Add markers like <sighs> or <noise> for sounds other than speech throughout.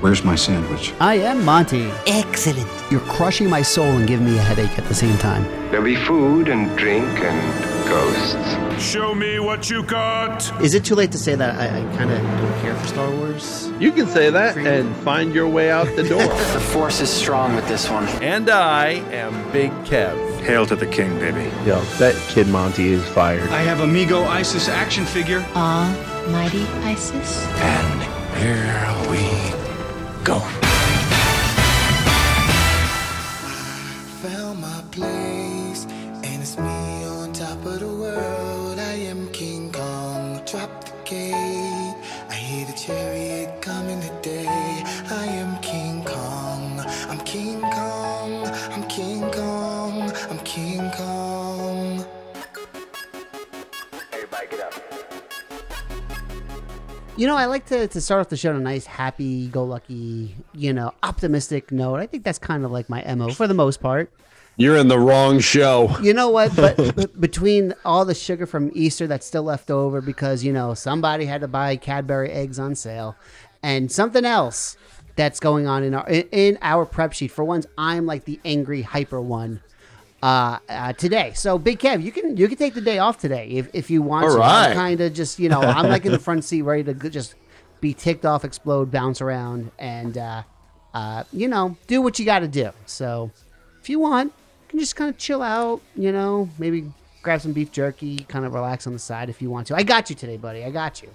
Where's my sandwich? I am Monty. Excellent. You're crushing my soul and giving me a headache at the same time. There'll be food and drink and ghosts. Show me what you got. Is it too late to say that I, I kind of don't care for Star Wars? You can say that and find your way out the door. <laughs> the force is strong with this one. And I am Big Kev. Hail to the king, baby. Yo, that kid Monty is fired. I have a Mego Isis action figure. Ah, mighty Isis. And here we go. You know, I like to, to start off the show on a nice, happy go lucky, you know, optimistic note. I think that's kind of like my MO for the most part. You're in the wrong show. You know what? But, <laughs> but between all the sugar from Easter that's still left over because, you know, somebody had to buy Cadbury eggs on sale and something else that's going on in our in, in our prep sheet. For once, I'm like the angry hyper one uh, uh today. So Big Kev, you can you can take the day off today if, if you want All to. right. Kind of just, you know, I'm like in the front seat ready to just be ticked off, explode, bounce around and uh uh you know, do what you got to do. So if you want, you can just kind of chill out, you know, maybe grab some beef jerky, kind of relax on the side if you want to. I got you today, buddy. I got you.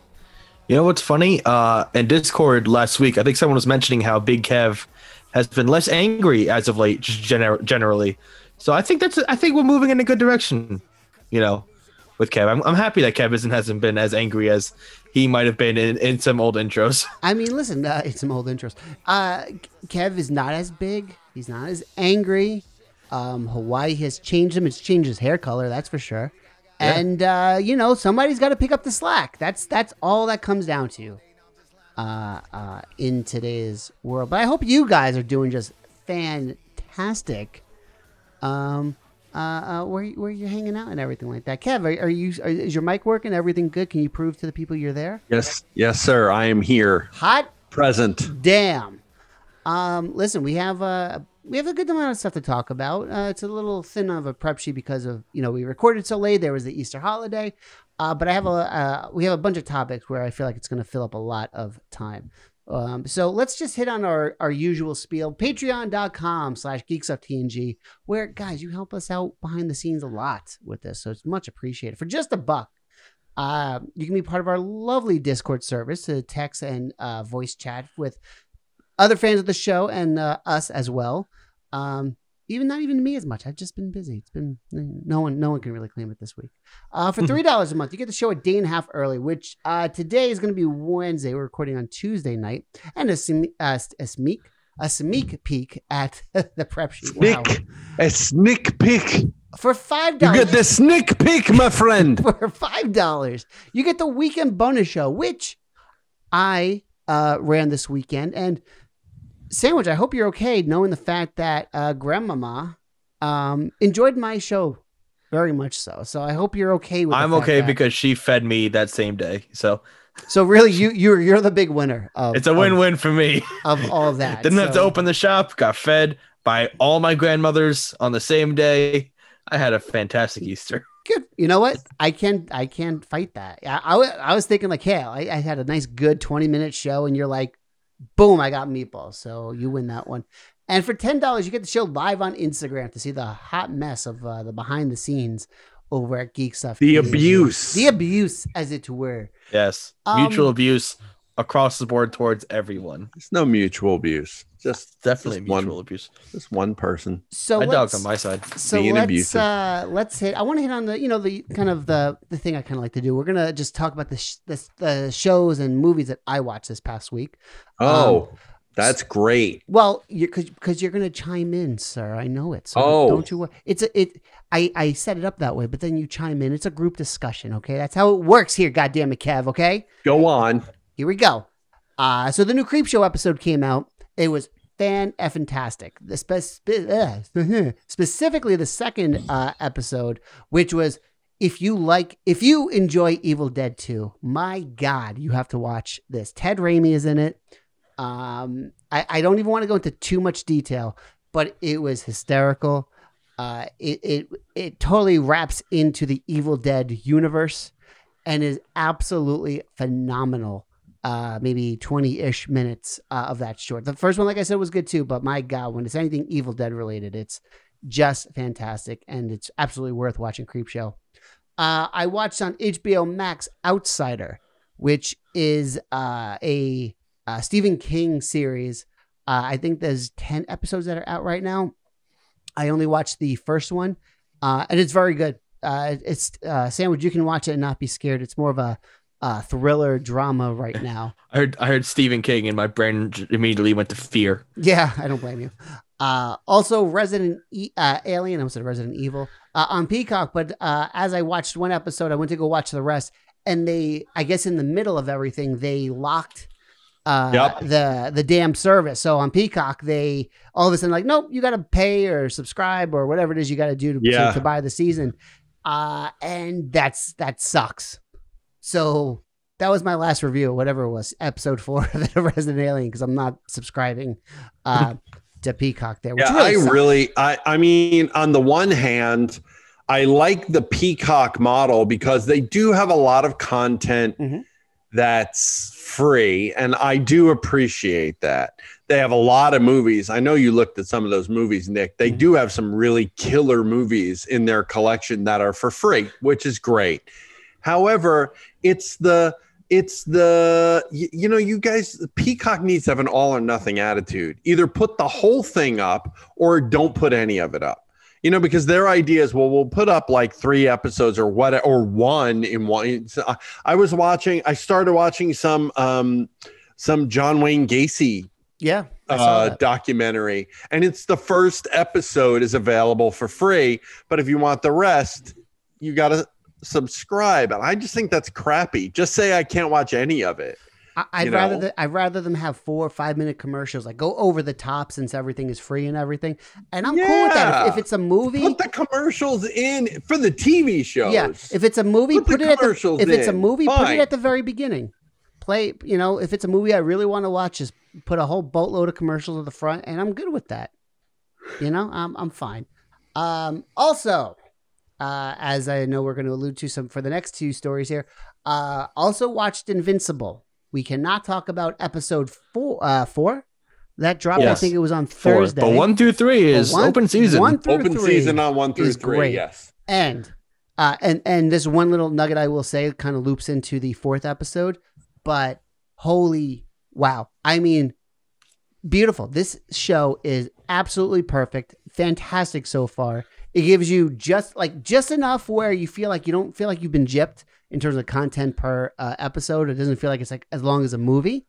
You know what's funny? Uh, in Discord last week, I think someone was mentioning how Big Kev has been less angry as of late, just gener- generally. So I think that's I think we're moving in a good direction. You know, with Kev, I'm, I'm happy that Kev isn't hasn't been as angry as he might have been in, in some old intros. <laughs> I mean, listen, uh, it's some old intros. Uh, Kev is not as big. He's not as angry. Um, Hawaii has changed him. It's changed his hair color, that's for sure. Yeah. And uh, you know, somebody's got to pick up the slack. That's that's all that comes down to uh, uh, in today's world. But I hope you guys are doing just fantastic. Um, uh, uh, where where you're hanging out and everything like that. Kev, are, are you? Are, is your mic working? Everything good? Can you prove to the people you're there? Yes, yes, sir. I am here, Hot present. Damn. Um, listen, we have a we have a good amount of stuff to talk about. Uh, it's a little thin of a prep sheet because of you know we recorded so late. There was the Easter holiday, uh, but I have a uh, we have a bunch of topics where I feel like it's going to fill up a lot of time. Um, so let's just hit on our, our usual spiel. Patreon.com slash geekstuffTNG, where guys, you help us out behind the scenes a lot with this. So it's much appreciated. For just a buck, uh, you can be part of our lovely Discord service to text and uh, voice chat with other fans of the show and uh, us as well. Um, even not even me as much. I've just been busy. It's been no one no one can really claim it this week. Uh, for <laughs> three dollars a month, you get the show a day and a half early, which uh, today is going to be Wednesday. We're recording on Tuesday night, and a uh, a sneak a sneak peek at <laughs> the prep sheet. Wow. A sneak peek. For five dollars, You get the sneak peek, my friend. <laughs> for five dollars, you get the weekend bonus show, which I uh, ran this weekend. And Sandwich, I hope you're okay, knowing the fact that uh, Grandmama um, enjoyed my show very much so. So I hope you're okay with. I'm okay that- because she fed me that same day, so So really, you you're you're the big winner. Of, it's a of- win-win for me. of, all of <laughs> that. Didn't have to open the shop. Got fed by all my grandmothers on the same day. I had a fantastic Easter. Good. You know what? I can't. I can't fight that. I, I, I was thinking like, hey, I, I had a nice good 20 minute show, and you're like, boom, I got meatballs. So you win that one. And for ten dollars, you get the show live on Instagram to see the hot mess of uh, the behind the scenes over at Geek Stuff. The TV. abuse. the abuse, as it were. Yes, Um, mutual abuse across the board towards everyone. It's no mutual abuse. Just Definitely just one, mutual abuse. just one person. So My dog's let's- on my side. So Being let's abusive. uh, let's hit. I want to hit on the you know the kind of the the thing I kind of like to do. We're gonna just talk about the sh- the, the shows and movies that I watched this past week. Oh, That's great. Well, you because because you're gonna chime in, sir. I know it. So Oh. don't you? wor- It's a it. I I set it up that way, but then you chime in. It's a group discussion. Okay, that's how it works here. Goddamn it, Kev. Okay. Go on. Here we go. Uh, so the new Creep Show episode came out. It was fan effing tastic. The spe- uh, <laughs> specifically the second uh, episode, which was if you like, if you enjoy Evil Dead 2, my God, you have to watch this. Ted Raimi is in it. Um, I, I don't even want to go into too much detail, but it was hysterical. Uh, it, it it totally wraps into the Evil Dead universe and is absolutely phenomenal. Uh, maybe 20 ish minutes uh, of that short. The first one, like I said, was good too, but my God, when it's anything Evil Dead related, it's just fantastic and it's absolutely worth watching Creep Show. Uh, I watched on HBO Max Outsider, which is uh, a, Stephen King series. Uh, I think there's 10 episodes that are out right now. I only watched the first one, uh, and it's very good. Uh, it's uh, sandwich. You can watch it and not be scared. It's more of a, uh thriller drama right now. <laughs> I heard I heard Stephen King and my brain immediately went to fear. Yeah, I don't blame you. Uh, also, Resident e- uh, Alien. I almost said Resident Evil uh, on Peacock. But uh, as I watched one episode, I went to go watch the rest, and they, I guess, in the middle of everything, they locked uh, Yep. the the damn service. So on Peacock, they all of a sudden like, nope, you got to pay or subscribe or whatever it is you got to do to, Yeah. to to buy the season. Uh, and that's that sucks. So that was my last review, whatever it was, episode four of the Resident Alien, because I'm not subscribing uh, to Peacock there. Which Yeah, really I sucks. really, I, I mean, on the one hand, I like the Peacock model because they do have a lot of content Mm-hmm. that's free, and I do appreciate that. They have a lot of movies. I know you looked at some of those movies, Nick. They Mm-hmm. do have some really killer movies in their collection that are for free, which is great. However, it's the it's the you, you know you guys peacock needs to have an all or nothing attitude. Either put the whole thing up or don't put any of it up. You know because their idea is well we'll put up like three episodes or what or one in one. So I, I was watching i started watching some um some john wayne gacy Yeah. Uh, documentary. And it's the first episode is available for free. But if you want the rest you got to subscribe and i just think that's crappy just say i can't watch any of it I, I'd you rather th- I'd rather them have four or five minute commercials, like go over the top since everything is free and everything. And I'm cool with that. If, if it's a movie, put the commercials in for the tv shows yeah. If it's a movie, Put put, it at the, if it's a movie, put it at the very beginning. Play, you know, if it's a movie I really want to watch, just put a whole boatload of commercials at the front, and I'm good with that. You know, I'm I'm fine. Um, also, uh, as I know we're going to allude to some for the next two stories here, uh, also watched Invincible. We cannot talk about episode four. Uh, four that dropped. I think it was on Four. Thursday. But one through three is one- open season. one through open three season on one through three great. yes And uh, and and this one little nugget I will say kind of loops into the fourth episode, but holy wow! I mean, beautiful. This show is absolutely perfect, fantastic so far. It gives you just like just enough where you feel like you don't feel like you've been gypped in terms of content per uh, episode. It doesn't feel like it's like as long as a movie.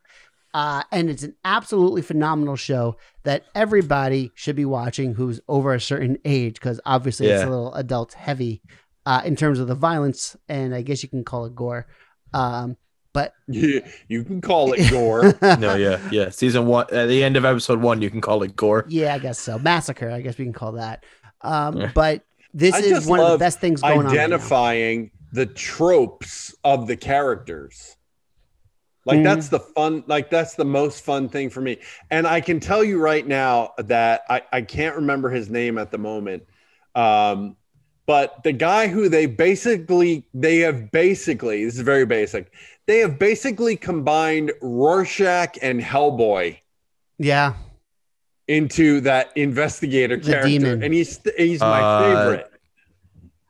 Uh, and it's an absolutely phenomenal show that everybody should be watching who's over a certain age because obviously it's a little adult heavy uh, in terms of the violence and I guess you can call it gore. Um, but you, <laughs> you can call it gore <laughs> no, yeah, yeah. Season one, at the end of episode one, you can call it gore. yeah, I guess so. Massacre, I guess we can call that. Um, but this I is one of the best things going on. right now. identifying the tropes of the characters like Mhm. that's the fun like that's the most fun thing for me and i can tell you right now that i, I can't remember his name at the moment um, but the guy who they basically they have basically this is very basic they have basically combined rorschach and hellboy Yeah, into that investigator The character demon. and he's he's my Uh, favorite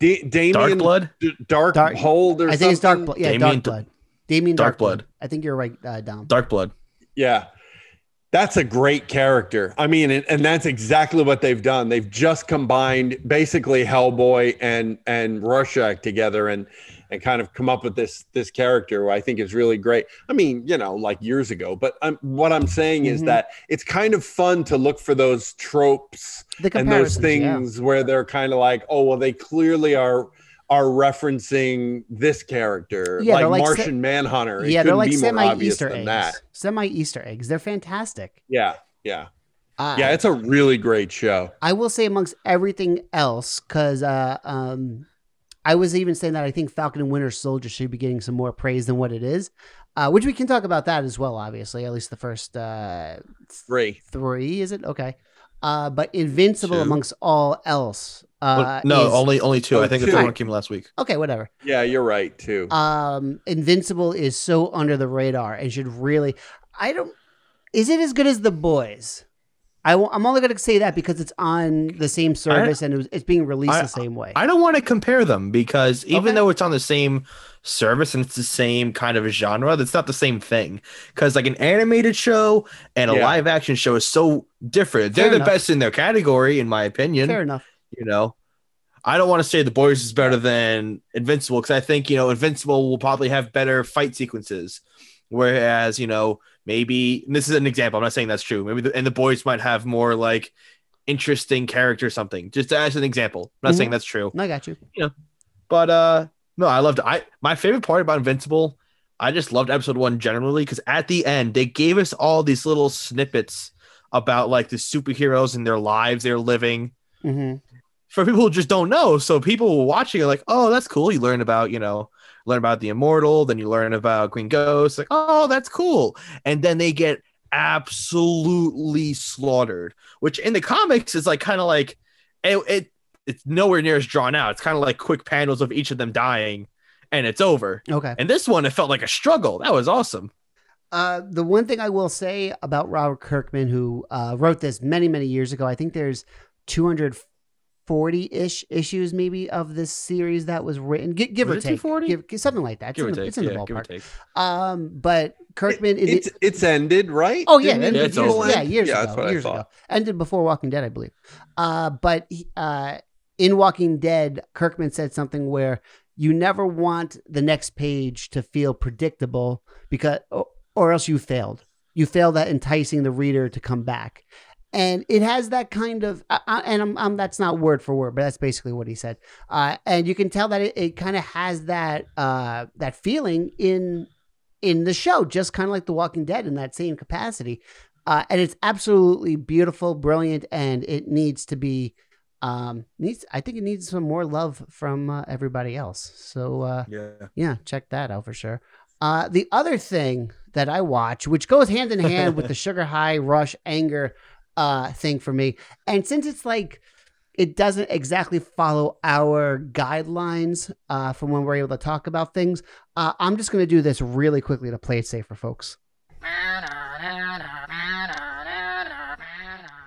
Da- Damien Dark Blood? D- Dark, Dark- Hold or I think it's Dark something? Blood. Yeah, Damien Dark Blood. Damien Dark Dark, Blood. Blood. I think you're right, uh, Dom. Dark Blood. Yeah. That's a great character. I mean, and, and that's exactly what they've done. They've just combined basically Hellboy and and Rorschach together and and kind of come up with this this character who I think is really great. I mean, you know, like years ago, but I'm, what I'm saying is Mhm. that it's kind of fun to look for those tropes and those comparisons, yeah. things where they're kind of like, oh, well, they clearly are are referencing this character, Yeah, like, like se- Martian Manhunter. It yeah, they're like semi obvious Easter than eggs. that. Semi Easter eggs. They're fantastic. Yeah, yeah, Uh, yeah. It's a really great show. I will say amongst everything else, because uh, um, I was even saying that I think Falcon and Winter Soldier should be getting some more praise than what it is, uh, which we can talk about that as well. Obviously, at least the first uh, Three. three is it okay? Uh, but Invincible Two. amongst all else. Well, Uh, no, is- only only two. Oh, I think the third one came last week. okay, whatever. Yeah, you're right too. um invincible is so under the radar and should really i don't is it as good as the boys I w- i'm only going to say that because it's on the same service and it was, it's being released I- the same way I don't want to compare them because even Okay. though it's on the same service and it's the same kind of genre, that's not the same thing. Because like an animated show and a Yeah. live action show is so different. They're Fair the enough. best in their category, in my opinion. fair enough You know, I don't want to say the boys is better than Invincible because I think you know Invincible will probably have better fight sequences, whereas you know maybe and this is an example. I'm not saying that's true. Maybe the, and the boys might have more like interesting character or something. Just as an example, I'm not Mhm. saying that's true. No, I got you Yeah. But uh no, I loved I my favorite part about Invincible, I just loved episode one generally because at the end they gave us all these little snippets about like the superheroes and their lives they're living hmm for people who just don't know. So people watching are like, oh, that's cool. You learn about, you know, learn about the immortal, then you learn about Green Ghost, like, oh, that's cool. And then they get absolutely slaughtered, which in the comics is like kind of like it, it it's nowhere near as drawn out. It's kind of like quick panels of each of them dying and it's over. okay And this one, it felt like a struggle. That was awesome. uh, the one thing i will say about robert kirkman who uh, wrote this many many years ago i think there's 240-ish issues maybe of this series that was written gi- give Was or it take 240? give, give- something like that it's Give or in, the, take. it's in the Yeah, give or ballpark take. um but kirkman it- it's it's ended, right? Oh yeah, ended Yeah, it's years, over. yeah, years Yeah, ago. that's what I years thought. ago. Ended before Walking Dead, I believe. Uh, but uh, in Walking Dead, Kirkman said something where you never want the next page to feel predictable because, or, or else you failed. You failed at enticing the reader to come back. And it has that kind of, uh, and I'm, I'm, that's not word for word, but that's basically what he said. Uh, and you can tell that it, it kind of has that, uh, that feeling in, in the show, just kind of like The Walking Dead in that same capacity. Uh, and it's absolutely beautiful, brilliant, and it needs to be um needs I think it needs some more love from uh, everybody else. So uh Yeah. yeah, check that out for sure. Uh the other thing that I watch, which goes hand in hand with the <laughs> sugar high rush anger uh thing for me, and since it's like it doesn't exactly follow our guidelines uh, for when we're able to talk about things. Uh, I'm just going to do this really quickly to play it safe for folks.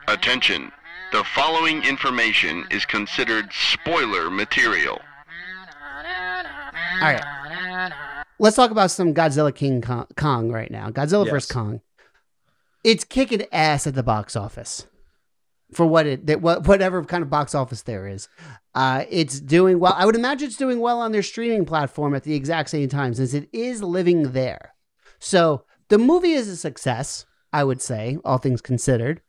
Attention. The following information is considered spoiler material. All right. Let's talk about some Godzilla King Kong, Kong right now. Godzilla Yes. vs. Kong. It's kicking ass at the box office for what it that what whatever kind of box office there is. Uh, it's doing well. I would imagine it's doing well on their streaming platform at the exact same time since it is living there. So the movie is a success, I would say, all things considered.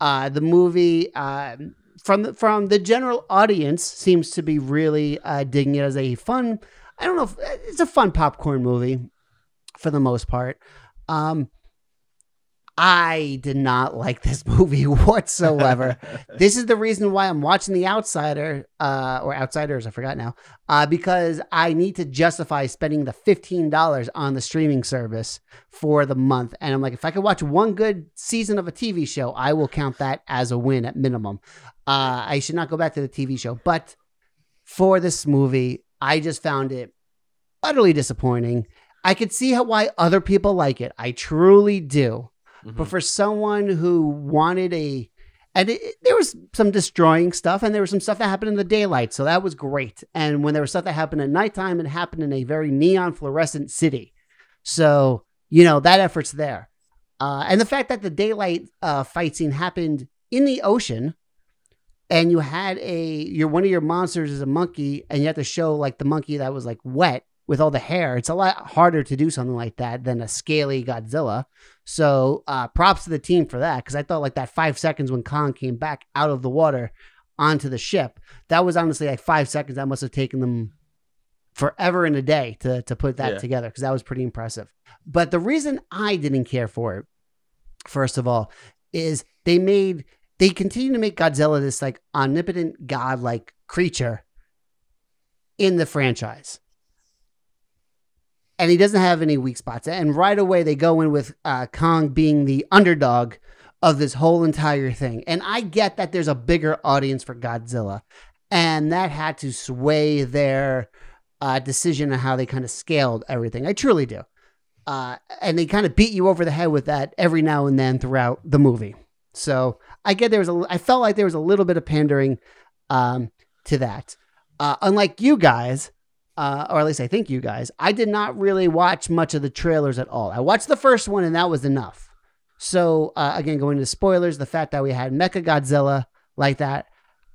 Uh, the movie um, from the, from the general audience seems to be really uh, digging it as a fun. I don't know. If, it's a fun popcorn movie for the most part. Um, I did not like this <laughs> movie whatsoever. this is the reason why I'm watching The Outsider, uh, or Outsiders, I forgot now, uh, because I need to justify spending the $15 on the streaming service for the month. And I'm like, if I could watch one good season of a TV show, I will count that as a win at minimum. Uh, I should not go back to the TV show. But for this movie, I just found it utterly disappointing. I could see how why other people like it. I truly do. But for someone who wanted a, and it, there was some destroying stuff, and there was some stuff that happened in the daylight, so that was great. And when there was stuff that happened at nighttime, it happened in a very neon fluorescent city. So you know that effort's there. Uh, and the fact that the daylight uh, fight scene happened in the ocean, and you had a your one of your monsters is a monkey, and you have to show like the monkey that was like wet with all the hair. It's a lot harder to do something like that than a scaly Godzilla. So uh, props to the team for that because I thought like that five seconds when Kong came back out of the water onto the ship, that was honestly like five seconds. That must have taken them forever and a day to to put that Yeah. together because that was pretty impressive. But the reason I didn't care for it, first of all, is they made they continue to make Godzilla this like omnipotent god-like creature in the franchise. And he doesn't have any weak spots. And right away they go in with uh, Kong being the underdog of this whole entire thing. And I get that there's a bigger audience for Godzilla, and that had to sway their uh, decision on how they kind of scaled everything. I truly do. Uh, and they kind of beat you over the head with that every now and then throughout the movie. So I get there was a, I felt like there was a little bit of pandering um, to that. Uh, unlike you guys, uh, or at least I think you guys, I did not really watch much of the trailers at all. I watched the first one and that was enough. So uh, again, going into spoilers, the fact that we had Mecha Godzilla like that,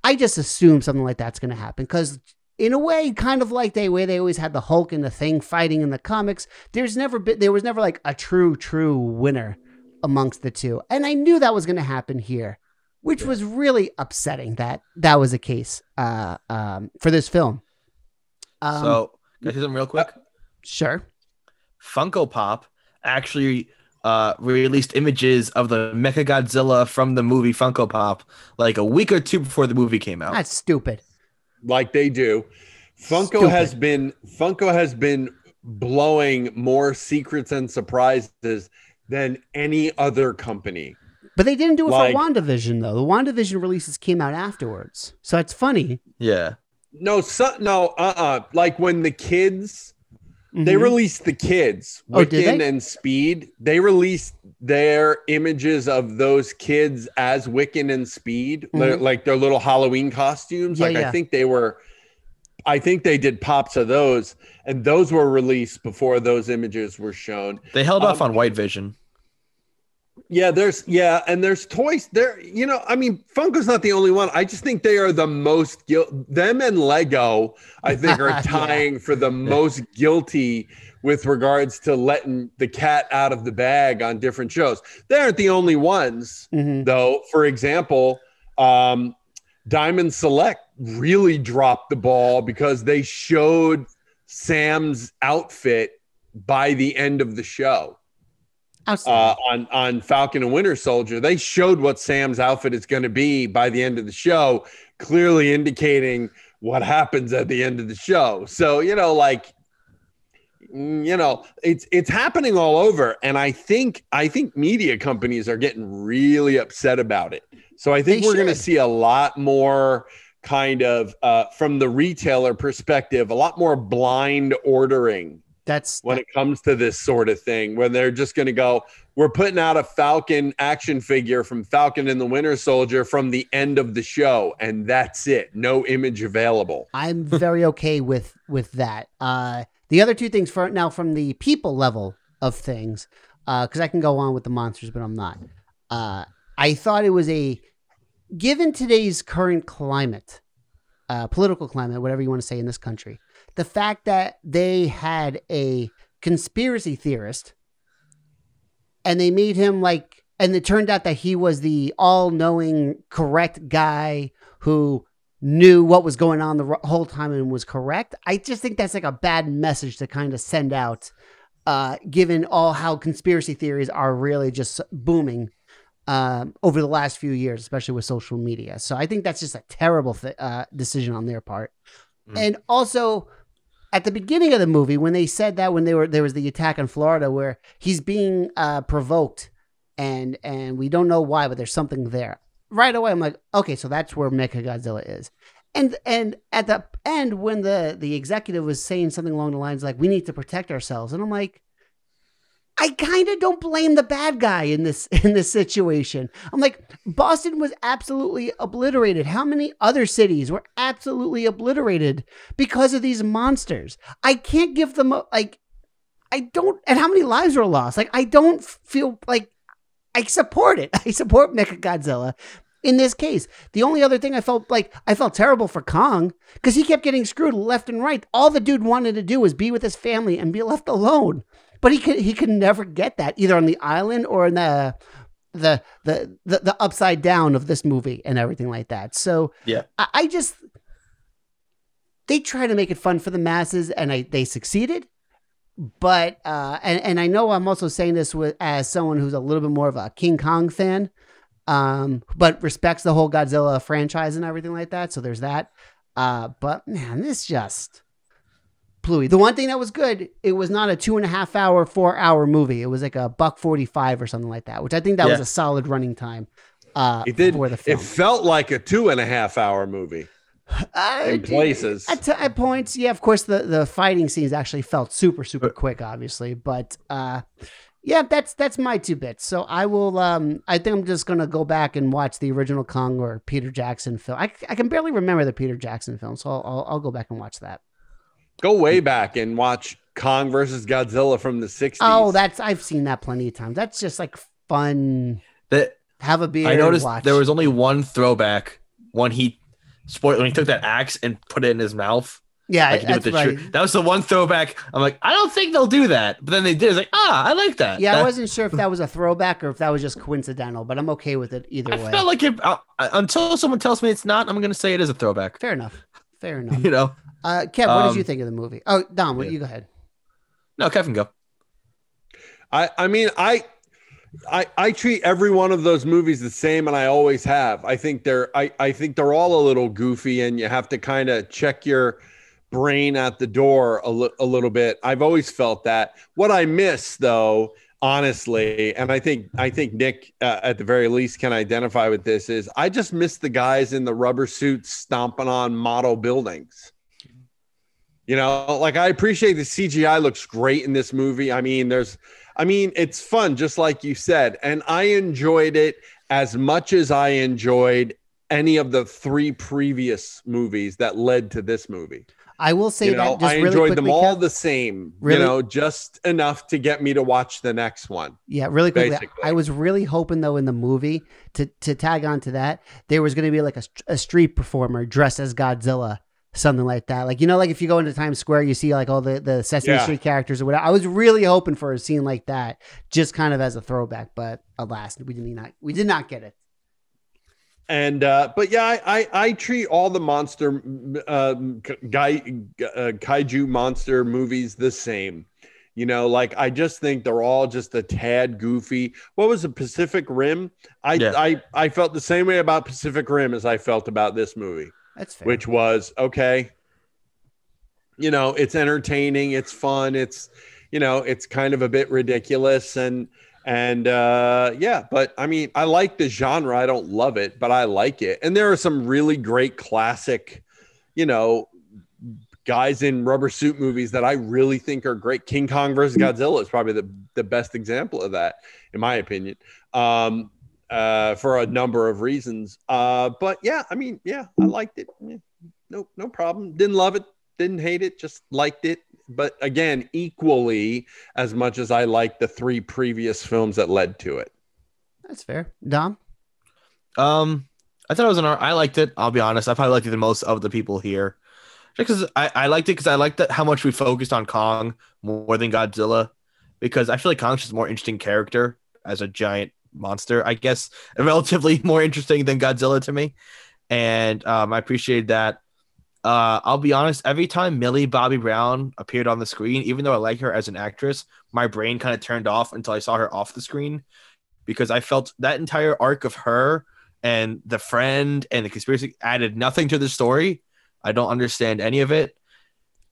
I just assume something like that's going to happen because in a way, kind of like they way they always had the Hulk and the Thing fighting in the comics. There's never been there was never like a true true winner amongst the two, and I knew that was going to happen here, which was really upsetting that that was the case uh, um, for this film. Um, so, can I say something real quick? sure. Funko Pop actually uh, released images of the Mecha Godzilla from the movie Funko Pop like a week or two before the movie came out. That's stupid. like they do. Funko Stupid. has been Funko has been blowing more secrets and surprises than any other company. But they didn't do it Like- for WandaVision though. The WandaVision releases came out afterwards, so it's funny. Yeah. No, so, no, uh, uh Like when the kids, they Mhm. released the kids, Oh, did Wiccan and Speed. They released their images of those kids as Wiccan and Speed, li- Mhm. like their little Halloween costumes. Yeah, like yeah. I think they were. I think they did pops of those, and those were released before those images were shown. They held off Um, on White Vision. Yeah, there's yeah, and there's toys there. You know, I mean, Funko's not the only one. I just think they are the most guilt. Them and Lego, I think, are <laughs> Yeah. tying for the most guilty with regards to letting the cat out of the bag on different shows. They aren't the only ones, Mhm. though. For example, um, Diamond Select really dropped the ball because they showed Sam's outfit by the end of the show uh, on on Falcon and Winter Soldier. They showed what Sam's outfit is going to be by the end of the show, clearly indicating what happens at the end of the show. So you know, like mm, you know, it's it's happening all over, and I think I think media companies are getting really upset about it. So I think They we're going to see a lot more kind of uh, from the retailer perspective, a lot more blind ordering That's when it comes to this sort of thing, when they're just going to go, we're putting out a Falcon action figure from Falcon and the Winter Soldier from the end of the show, and that's it. No image available. I'm very <laughs> okay with with that. Uh, the other two things for now from the people level of things, because I can go on with the monsters, but I'm not. Uh, I thought it was a given today's current climate, uh, political climate, whatever you want to say in this country, the fact that they had a conspiracy theorist and they made him like and it turned out that he was the all-knowing correct guy who knew what was going on the whole time and was correct i just think that's like a bad message to kind of send out uh, given all how conspiracy theories are really just booming um, over the last few years especially with social media. So i think that's just a terrible th- uh, decision on their part. And also at the beginning of the movie when they said that when they were there was the attack in Florida where he's being uh, provoked and and we don't know why but there's something there. Right away I'm like okay so that's where Mecha Godzilla is. And and at the end when the the executive was saying something along the lines like we need to protect ourselves. And I'm like I kind of don't blame the bad guy in this <laughs> in this situation. I'm like Boston was absolutely obliterated. How many other cities were absolutely obliterated because of these monsters? I can't give them a, like I don't and how many lives were lost? Like I don't feel like I support it. <laughs> I support Mecha Godzilla. In this case, the only other thing I felt like I felt terrible for Kong because he kept getting screwed left and right. All the dude wanted to do was be with his family and be left alone. But he could he could never get that either on the island or in the the the the, the upside down of this movie and everything like that. So Yeah. I, I just they try to make it fun for the masses and I they succeeded. But uh and, and I know I'm also saying this with as someone who's a little bit more of a King Kong fan, um, but respects the whole Godzilla franchise and everything like that. So there's that. Uh, but man, this just Pluie. The one thing that was good, it was not a two and a half hour, four hour movie. It was like a buck forty five or something like that, which I think that was a solid running time. Uh, It did. for the film. It felt like a two and a half hour movie <sighs> Uh, in places. At, at points, yeah, of course, the, the fighting scenes actually felt super, super quick, obviously. But uh, yeah, that's that's my two bits. So I will. Um, I think I'm just gonna go back and watch the original Kong or Peter Jackson film. I, I can barely remember the Peter Jackson film, so I'll, I'll, I'll go back and watch that. Go way back and watch Kong versus Godzilla from the 60s. Oh, that's I've seen that plenty of times. That's just like fun. That Have a beer. I and noticed watch. there was only one throwback when he spoiled when he took that axe and put it in his mouth. Yeah, Like he did with that's right. tree. That was the one throwback. I'm like, I don't think they'll do that. But then they did. It's like, ah, I like that. Yeah, I wasn't sure if that was a throwback or if that was just coincidental, but I'm okay with it either I way. felt like it, uh, until someone tells me it's not, I'm going to say it is a throwback. Fair enough. Fair enough. <laughs> You know? Uh, Kev, what did Um, you think of the movie? Oh, Dom, what you go ahead. No, Kevin, go. I, I mean, I, I, I treat every one of those movies the same, and I always have. I think they're, I, I think they're all a little goofy, and you have to kind of check your brain at the door a, li- a little bit. I've always felt that. What I miss, though, honestly, and I think, I think Nick, uh, at the very least, can identify with this is I just miss the guys in the rubber suits stomping on model buildings. You know, like I appreciate the CGI looks great in this movie. I mean, there's, I mean, it's fun, just like you said. And I enjoyed it as much as I enjoyed any of the three previous movies that led to this movie. I will say You know, that I really enjoyed them all the same, Really? you know, just enough to get me to watch the next one. Yeah, really quickly. Basically. I was really hoping though in the movie to to tag on to that there was going to be like a, a street performer dressed as Godzilla, something like that. Like you know, like if you go into Times Square, you see like all the the Sesame Yeah. Street characters or whatever. I was really hoping for a scene like that, just kind of as a throwback. But alas, we did not we did not get it. and uh but yeah i i, I treat all the monster uh guy uh, kaiju monster movies the same you know like i just think they're all just a tad goofy what was the pacific rim i Yeah. i i felt the same way about pacific rim as i felt about this movie That's fair. which was okay you know it's entertaining it's fun it's you know it's kind of a bit ridiculous and and uh yeah but i mean i like the genre i don't love it but i like it. And there are some really great classic you know guys in rubber suit movies that i really think are great. King kong versus godzilla is probably the, the best example of that in my opinion. Um uh for a number of reasons. Uh but yeah i mean yeah i liked it. Yeah, no no problem. Didn't love it. Didn't hate it. Just liked it. But again equally as much as i liked the three previous films that led to it. That's fair. Dom, Um, I thought it was an. I liked it. I'll be honest. I probably liked it the most of the people here, just because I, I liked it because I liked that how much we focused on Kong more than Godzilla, because I feel like Kong's just a more interesting character as a giant monster. I guess <laughs> relatively more interesting than Godzilla to me, and um, I appreciated that. Uh, I'll be honest. Every time Millie Bobby Brown appeared on the screen, even though I like her as an actress, my brain kind of turned off until I saw her off the screen because I felt that entire arc of her and the friend and the conspiracy added nothing to the story. I don't understand any of it.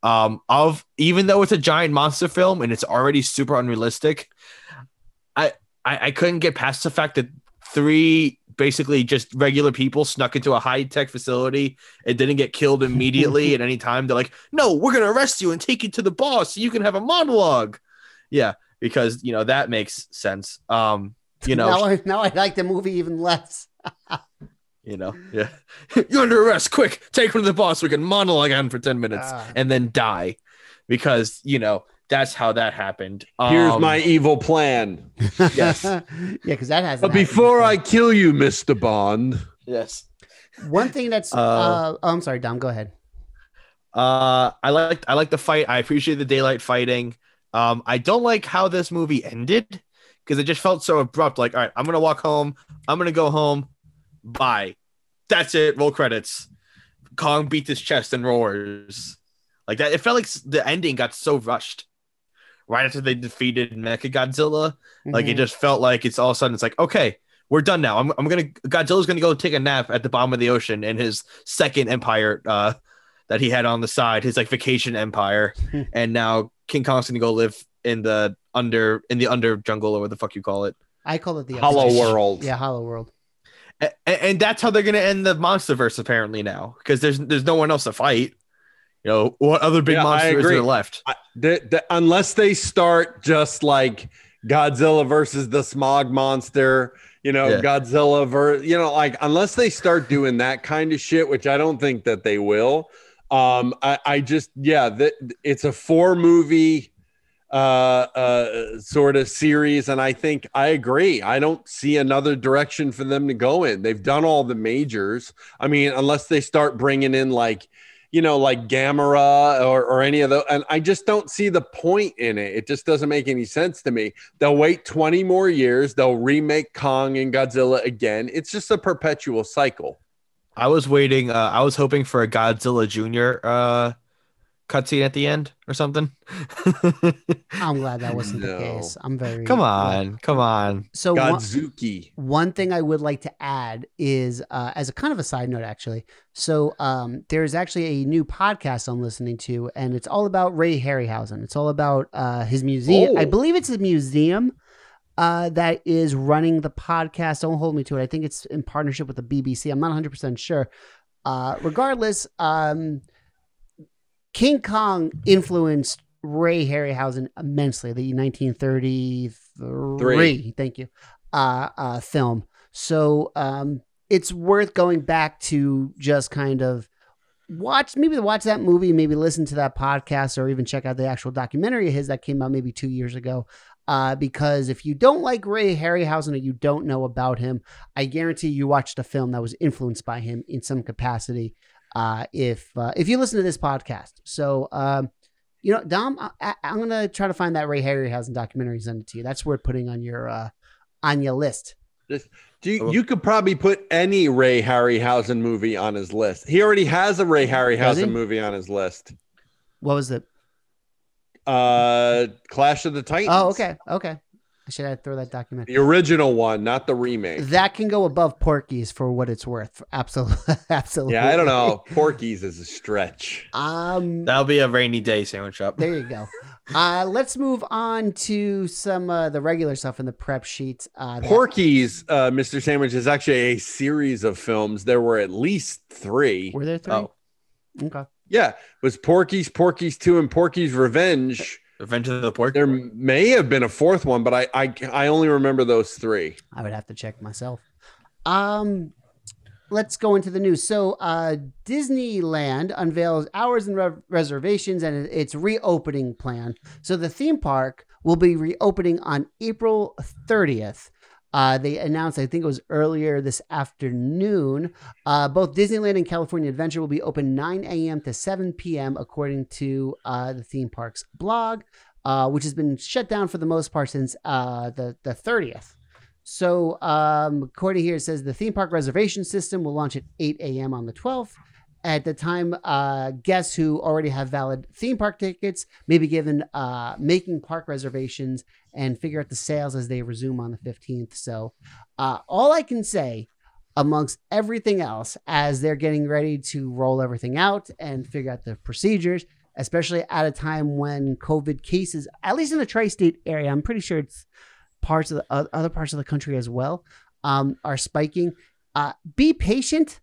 Um, of even though it's a giant monster film and it's already super unrealistic, I, I I couldn't get past the fact that three basically just regular people snuck into a high tech facility and didn't get killed <laughs> immediately at any time. They're like, no, we're gonna arrest you and take you to the boss so you can have a monologue. Yeah, because you know that makes sense. Um, you know, <laughs> now I, now I like the movie even less. <laughs> you know, yeah. You're under arrest. Quick, take him to the boss. We can monologue on for 10 minutes Ah. and then die. Because, you know, That's how that happened. Here's Um, my evil plan. <laughs> Yes. <laughs> yeah, because that has. But before I kill you, Mr. Bond. Yes. one thing that's. Uh, Uh, oh, I'm sorry, Dom. Go ahead. Uh, I like I like the fight. I appreciate the daylight fighting. Um, I don't like how this movie ended because it just felt so abrupt. Like, all right, I'm gonna walk home. I'm gonna go home. Bye. That's it. Roll credits. Kong beats his chest and roars like that. It felt like the ending got so rushed. Right after they defeated Mecha Godzilla, like it Mhm. just felt like it's all of a sudden it's like okay, we're done now. I'm, I'm gonna Godzilla's gonna go take a nap at the bottom of the ocean in his second empire uh, that he had on the side, his like vacation empire, <laughs> and now King Kong's gonna go live in the under in the under jungle or what the fuck you call it. I call it the Hollow upside- World. Yeah, Hollow World. A- a- and, that's how they're gonna end the monsterverse apparently now because there's there's no one else to fight. You know what other big Yeah, I monster is agree. there left? I- the- the- unless they start just like Godzilla versus the smog monster, you know, Yeah. Godzilla ver, you know, like unless they start doing that kind of shit, which I don't think that they will. Um, I, I just yeah, that it's a four movie uh uh sort of series and i think i agree i don't see another direction for them to go in they've done all the majors i mean unless they start bringing in like you know like gamera or, or any of those and i just don't see the point in it. It just doesn't make any sense to me. They'll wait 20 more years. They'll remake kong and godzilla again. It's just a perpetual cycle. I was waiting. Uh, I was hoping for a Godzilla Junior uh, cutscene at the end or something. <laughs> I'm glad that wasn't the case. I'm very come glad. on, come on. So one, Godzooky one thing I would like to add is, uh, as a kind of a side note, actually. So um, there's actually a new podcast I'm listening to, and it's all about Ray Harryhausen. It's all about uh, his museum. I Oh. believe it's a museum uh, that is running the podcast. Don't hold me to it. I think it's in partnership with the BBC. I'm not 100 percent sure. Uh, regardless, um, King Kong influenced Ray Harryhausen immensely. The 1933, Three. thank you, uh, uh, film. So um, it's worth going back to just kind of watch, maybe watch that movie, maybe listen to that podcast, or even check out the actual documentary of his that came out maybe two years ago. Uh, because if you don't like Ray Harryhausen or you don't know about him, I guarantee you watched a film that was influenced by him in some capacity. Uh, if uh, if you listen to this podcast, so um, you know, Dom, I, I, I'm gonna try to find that Ray Harryhausen documentary and send it to you. That's worth putting on your uh, on your list. Just, do you, you could probably put any Ray Harryhausen movie on his list. He already has a Ray Harryhausen movie on his list. What was it? Uh, Clash of the Titans. Oh, okay, okay. I should I throw that documentary. The original one, not the remake. That can go above Porky's for what it's worth. Absolutely, <laughs> absolutely. Yeah, I don't know. Porky's is a stretch. Um, That'll be a rainy day sandwich shop. There you go. <laughs> Uh, let's move on to some uh, the regular stuff in the prep sheet. Uh, that- Porky's, uh, Mr. Sandwich, is actually a series of films. There were at least three. Were there three? Oh, Okay. Yeah, it was Porky's, Porky's Two, and Porky's Revenge. Revenge of the Pork. There may have been a fourth one, but I I, I only remember those three. I would have to check myself. Um, let's go into the news. So, uh, Disneyland unveils hours and re- reservations and its reopening plan. So, the theme park will be reopening on April 30th. Uh, they announced, I think it was earlier this afternoon. Uh, both Disneyland and California Adventure will be open 9 a.m. to 7 p.m., according to uh, the theme park's blog, uh, which has been shut down for the most part since uh, the, the 30th. So, um, according here, it says the theme park reservation system will launch at 8 a.m. on the 12th. At the time, uh, guests who already have valid theme park tickets may be given making park reservations and figure out the sales as they resume on the 15th. So, uh, all I can say amongst everything else as they're getting ready to roll everything out and figure out the procedures, especially at a time when COVID cases, at least in the tri state area, I'm pretty sure it's parts of the o- other parts of the country as well, um, are spiking. Uh, be patient.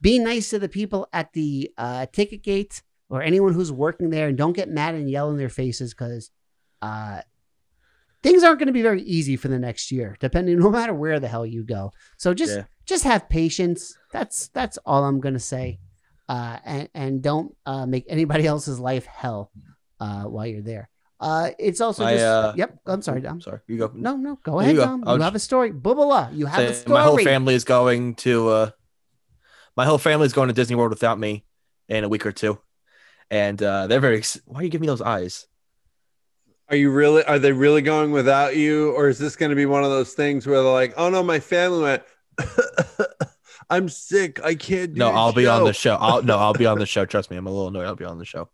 Be nice to the people at the uh, ticket gate or anyone who's working there, and don't get mad and yell in their faces because uh, things aren't going to be very easy for the next year, depending <laughs> no matter where the hell you go. So just Yeah. just have patience. That's that's all I'm going to say, uh, and and don't uh, make anybody <laughs> else's life hell uh, while you're there. Uh, it's also I, just uh, yep. I'm sorry, Dom. I'm sorry, you go. No, no, go You ahead, go. Dom. I'll You have a story. Bubala, you have a story. my whole family is going to uh my whole family is going to Disney World without me in a week or two. And uh they're very why are you giving me those eyes? Are you really? Are they really going without you, or is this going to be one of those things where they're like, "Oh no, my family went. <laughs> I'm sick. I can't do." No, I'll be on the show. I'll no, I'll be on the <laughs> show. Trust me, I'm a little annoyed. I'll be on the show.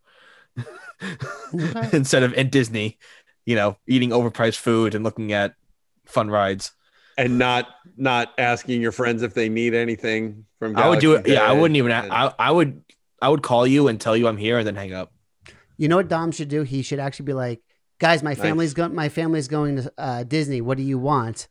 <laughs> Instead of in Disney, you know, eating overpriced food and looking at fun rides. and not not asking your friends if they need anything from. I would do it. Galaxy's Yeah, I wouldn't even. and- I, I would. I would call you and tell you I'm here and then hang up. You know what Dom should do? He should actually be like, guys, my Nice. family's going. My family's going to uh, Disney. What do you want?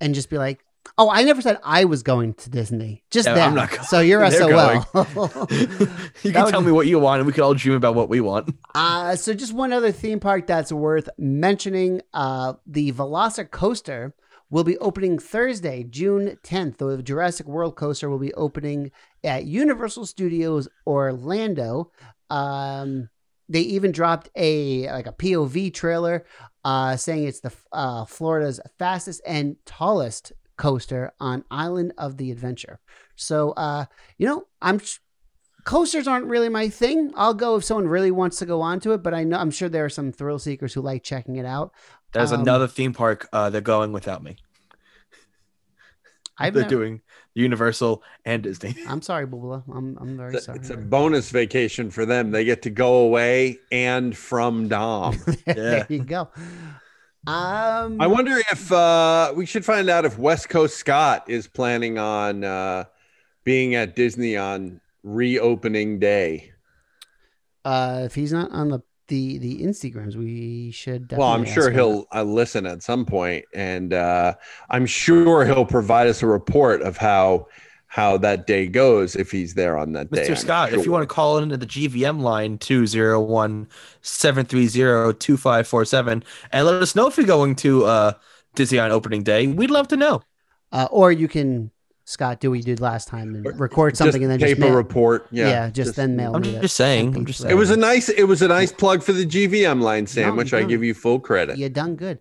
And just be like, oh, I never said I was going to Disney. Just. I'm not. So you're <laughs> SOL. <laughs> <laughs> You can tell me what you want, and we can all dream about what we want. Uh, so just one other theme park that's worth mentioning. Uh, the Velocicoaster will be opening Thursday, June 10th. The Jurassic World coaster will be opening at Universal Studios Orlando. Um, they even dropped a like a POV trailer uh, saying it's the uh, Florida's fastest and tallest coaster on Island of the Adventure. So, uh, you know, I'm coasters aren't really my thing. I'll go if someone really wants to go onto it, but I know I'm sure there are some thrill seekers who like checking it out. There's Um, another theme park. Uh, they're going without me. I've they're never- doing Universal and Disney. <laughs> I'm sorry, Bubula. I'm I'm very It's a, sorry. it's a bonus vacation for them. They get to go away and from Dom. <laughs> there you go. Um, I wonder if uh, we should find out if West Coast Scott is planning on uh, being at Disney on reopening day. uh, if he's not on the the the Instagrams, we should. well, I'm sure he'll uh, listen at some point, and uh, I'm sure he'll provide us a report of how how that day goes if he's there on that day. Mr. I'm Scott, if you want to call into the GVM line 201 730 2547 and let us know if you're going to uh, Disney on opening day, we'd love to know. Uh, or you can Scott do what you did last time and record something and then tape just mail- report. Yeah, just, then mail. I'm me the just saying, I'm MP3. just It was a nice it was a nice plug for the GVM line, Sam, No, I give you full credit. You done good.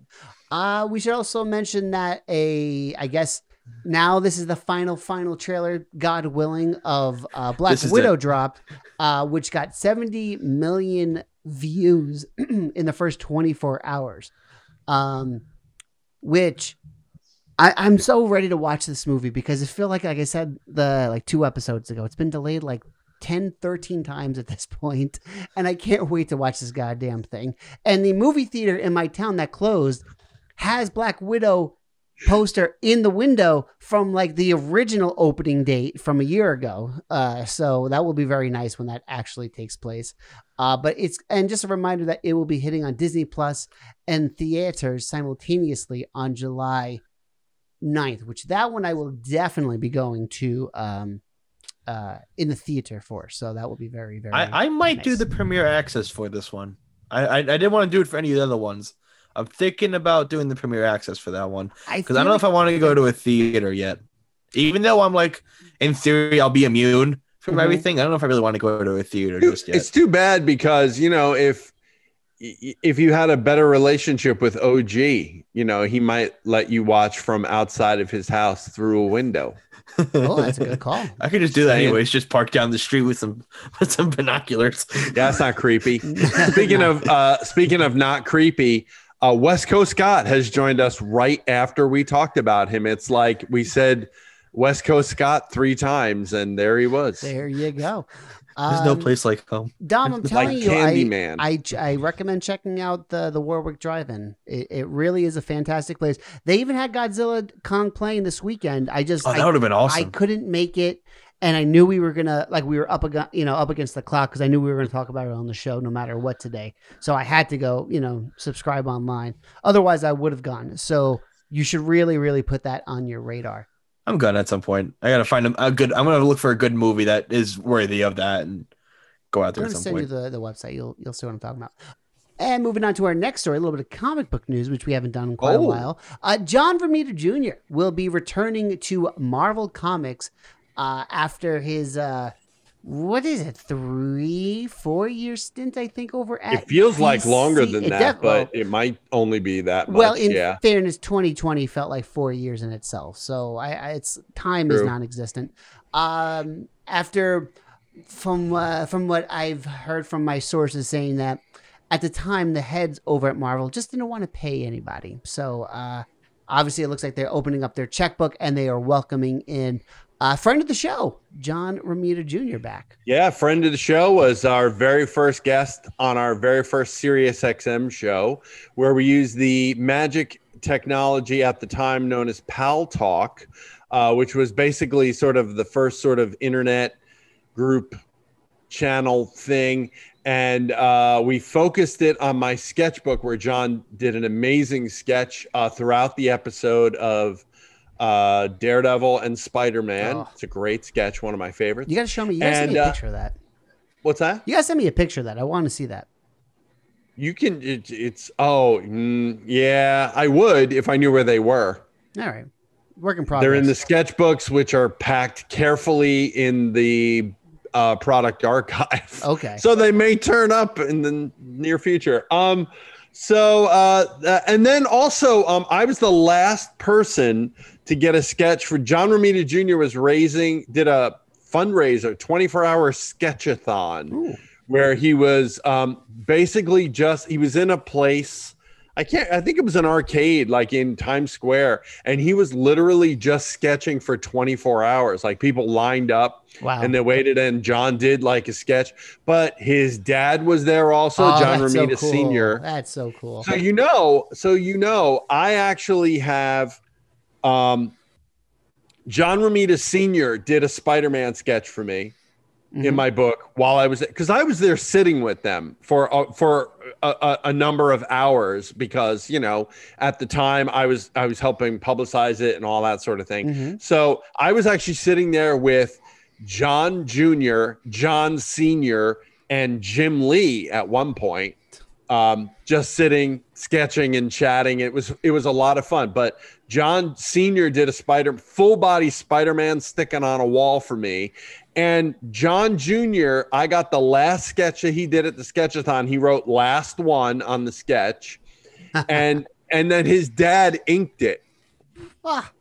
Uh, we should also mention that a, I guess now this is the final, final trailer, God willing, of uh, Black Widow it. dropped, uh, which got 70 million views <clears throat> in the first 24 hours. Um, which I, I'm so ready to watch this movie because I feel like, like I said, the like two episodes ago, it's been delayed like 10, 13 times at this <laughs> point, and I can't wait to watch this goddamn thing. And the movie theater in my town that closed has Black Widow poster in the window from like the original opening date from a year ago. Uh, so that will be very nice when that actually takes place. Uh, but it's and just a reminder that it will be hitting on Disney Plus and theaters simultaneously on July 9th, which that one I will definitely be going to um, uh, in the theater for. So that will be very very. I, I might do the premiere access for this one. I, I, I didn't want to do it for any of the other ones. I'm thinking about doing the premiere access for that one because I feel don't know if I want to go to a theater yet. Even though I'm like, in theory, I'll be immune from Mhm. everything. I don't know if I really want to go to a theater just yet. It's too bad because you know if if you had a better relationship with OG, you know he might let you watch from outside of his house through a window. Oh, that's a good call. <laughs> I could just do that Saying- anyways. Just park down the street with some <laughs> with some binoculars. Yeah, that's not creepy. <laughs> speaking of uh, speaking of not creepy, uh, West Coast Scott has joined us right after we talked about him. It's like we said West Coast Scott three times, and there he was. There you go. There's no Um, place like home. Dom, I'm telling Like you, I, Candyman. I I recommend checking out the the Warwick Drive-In. It, it really is a fantastic place. They even had Godzilla Kong playing this weekend. I just Oh, that I- would've been awesome. I couldn't make it, and I knew we were gonna like we were up against you know up against the clock because I knew we were gonna talk about it on the show no matter what today. So I had to go you know subscribe online. Otherwise, I would have gone. So you should really really put that on your radar. I'm gonna at some point. I gotta find a, a good. I'm gonna look for a good movie that is worthy of that and go out there. I'm there going at to some send point. you the, the website. You'll you'll see what I'm talking about. And moving on to our next story, a little bit of comic book news, which we haven't done in quite a Oh. while. Uh, John Romita Jr. will be returning to Marvel Comics uh, after his uh, what is it, three, four year stint, I think, over at It feels like longer than It that, def- but it might only be that much. well, in yeah. fairness, 2020 felt like four years in itself. So I, I it's time is non-existent. Um, after from uh, from what I've heard from my sources saying that at the time the heads over at Marvel just didn't want to pay anybody. So uh, obviously it looks like they're opening up their checkbook and they are welcoming in a friend of the show, John Romita Jr. back. Yeah, friend of the show was our very first guest on our very first Sirius XM show, where we used the magic technology at the time known as Pal Talk, uh, which was basically sort of the first sort of internet group channel thing. And uh, we focused it on my sketchbook, where John did an amazing sketch uh, throughout the episode of uh, Daredevil and Spider Man. Oh. It's a great sketch, one of my favorites. You got to show me. You got to send me a uh, picture of that. What's that? You got to send me a picture of that. I want to see that. You can. It, it's oh mm, yeah. I would if I knew where they were. All right. Work in progress. They're in the sketchbooks, which are packed carefully in the uh, product archive. Okay. <laughs> So they may turn up in the near future. Um. So uh, uh, and then also um, I was the last person to get a sketch for John Romita Jr. was raising did a fundraiser 24 hour sketchathon where he was um, basically just he was in a place I can't I think it was an arcade like in Times Square and he was literally just sketching for 24 hours like people lined up Wow. and they waited and John did like a sketch but his dad was there also Oh, John that's so Romita cool. Sr. That's so cool. So you know, so you know, I actually have um John Romita Sr. did a Spider-Man sketch for me Mm-hmm. in my book while I was because I was there sitting with them for uh, for a, a, a number of hours because you know at the time I was I was helping publicize it and all that sort of thing. Mhm. So I was actually sitting there with John Jr., John Sr., and Jim Lee at one point, um, just sitting, sketching and chatting. It was it was a lot of fun. But John Sr. did a spider full body Spider-Man sticking on a wall for me. And John Jr., I got the last sketch that he did at the sketchathon. He wrote last one on the sketch. <laughs> and and then his dad inked it. Ah,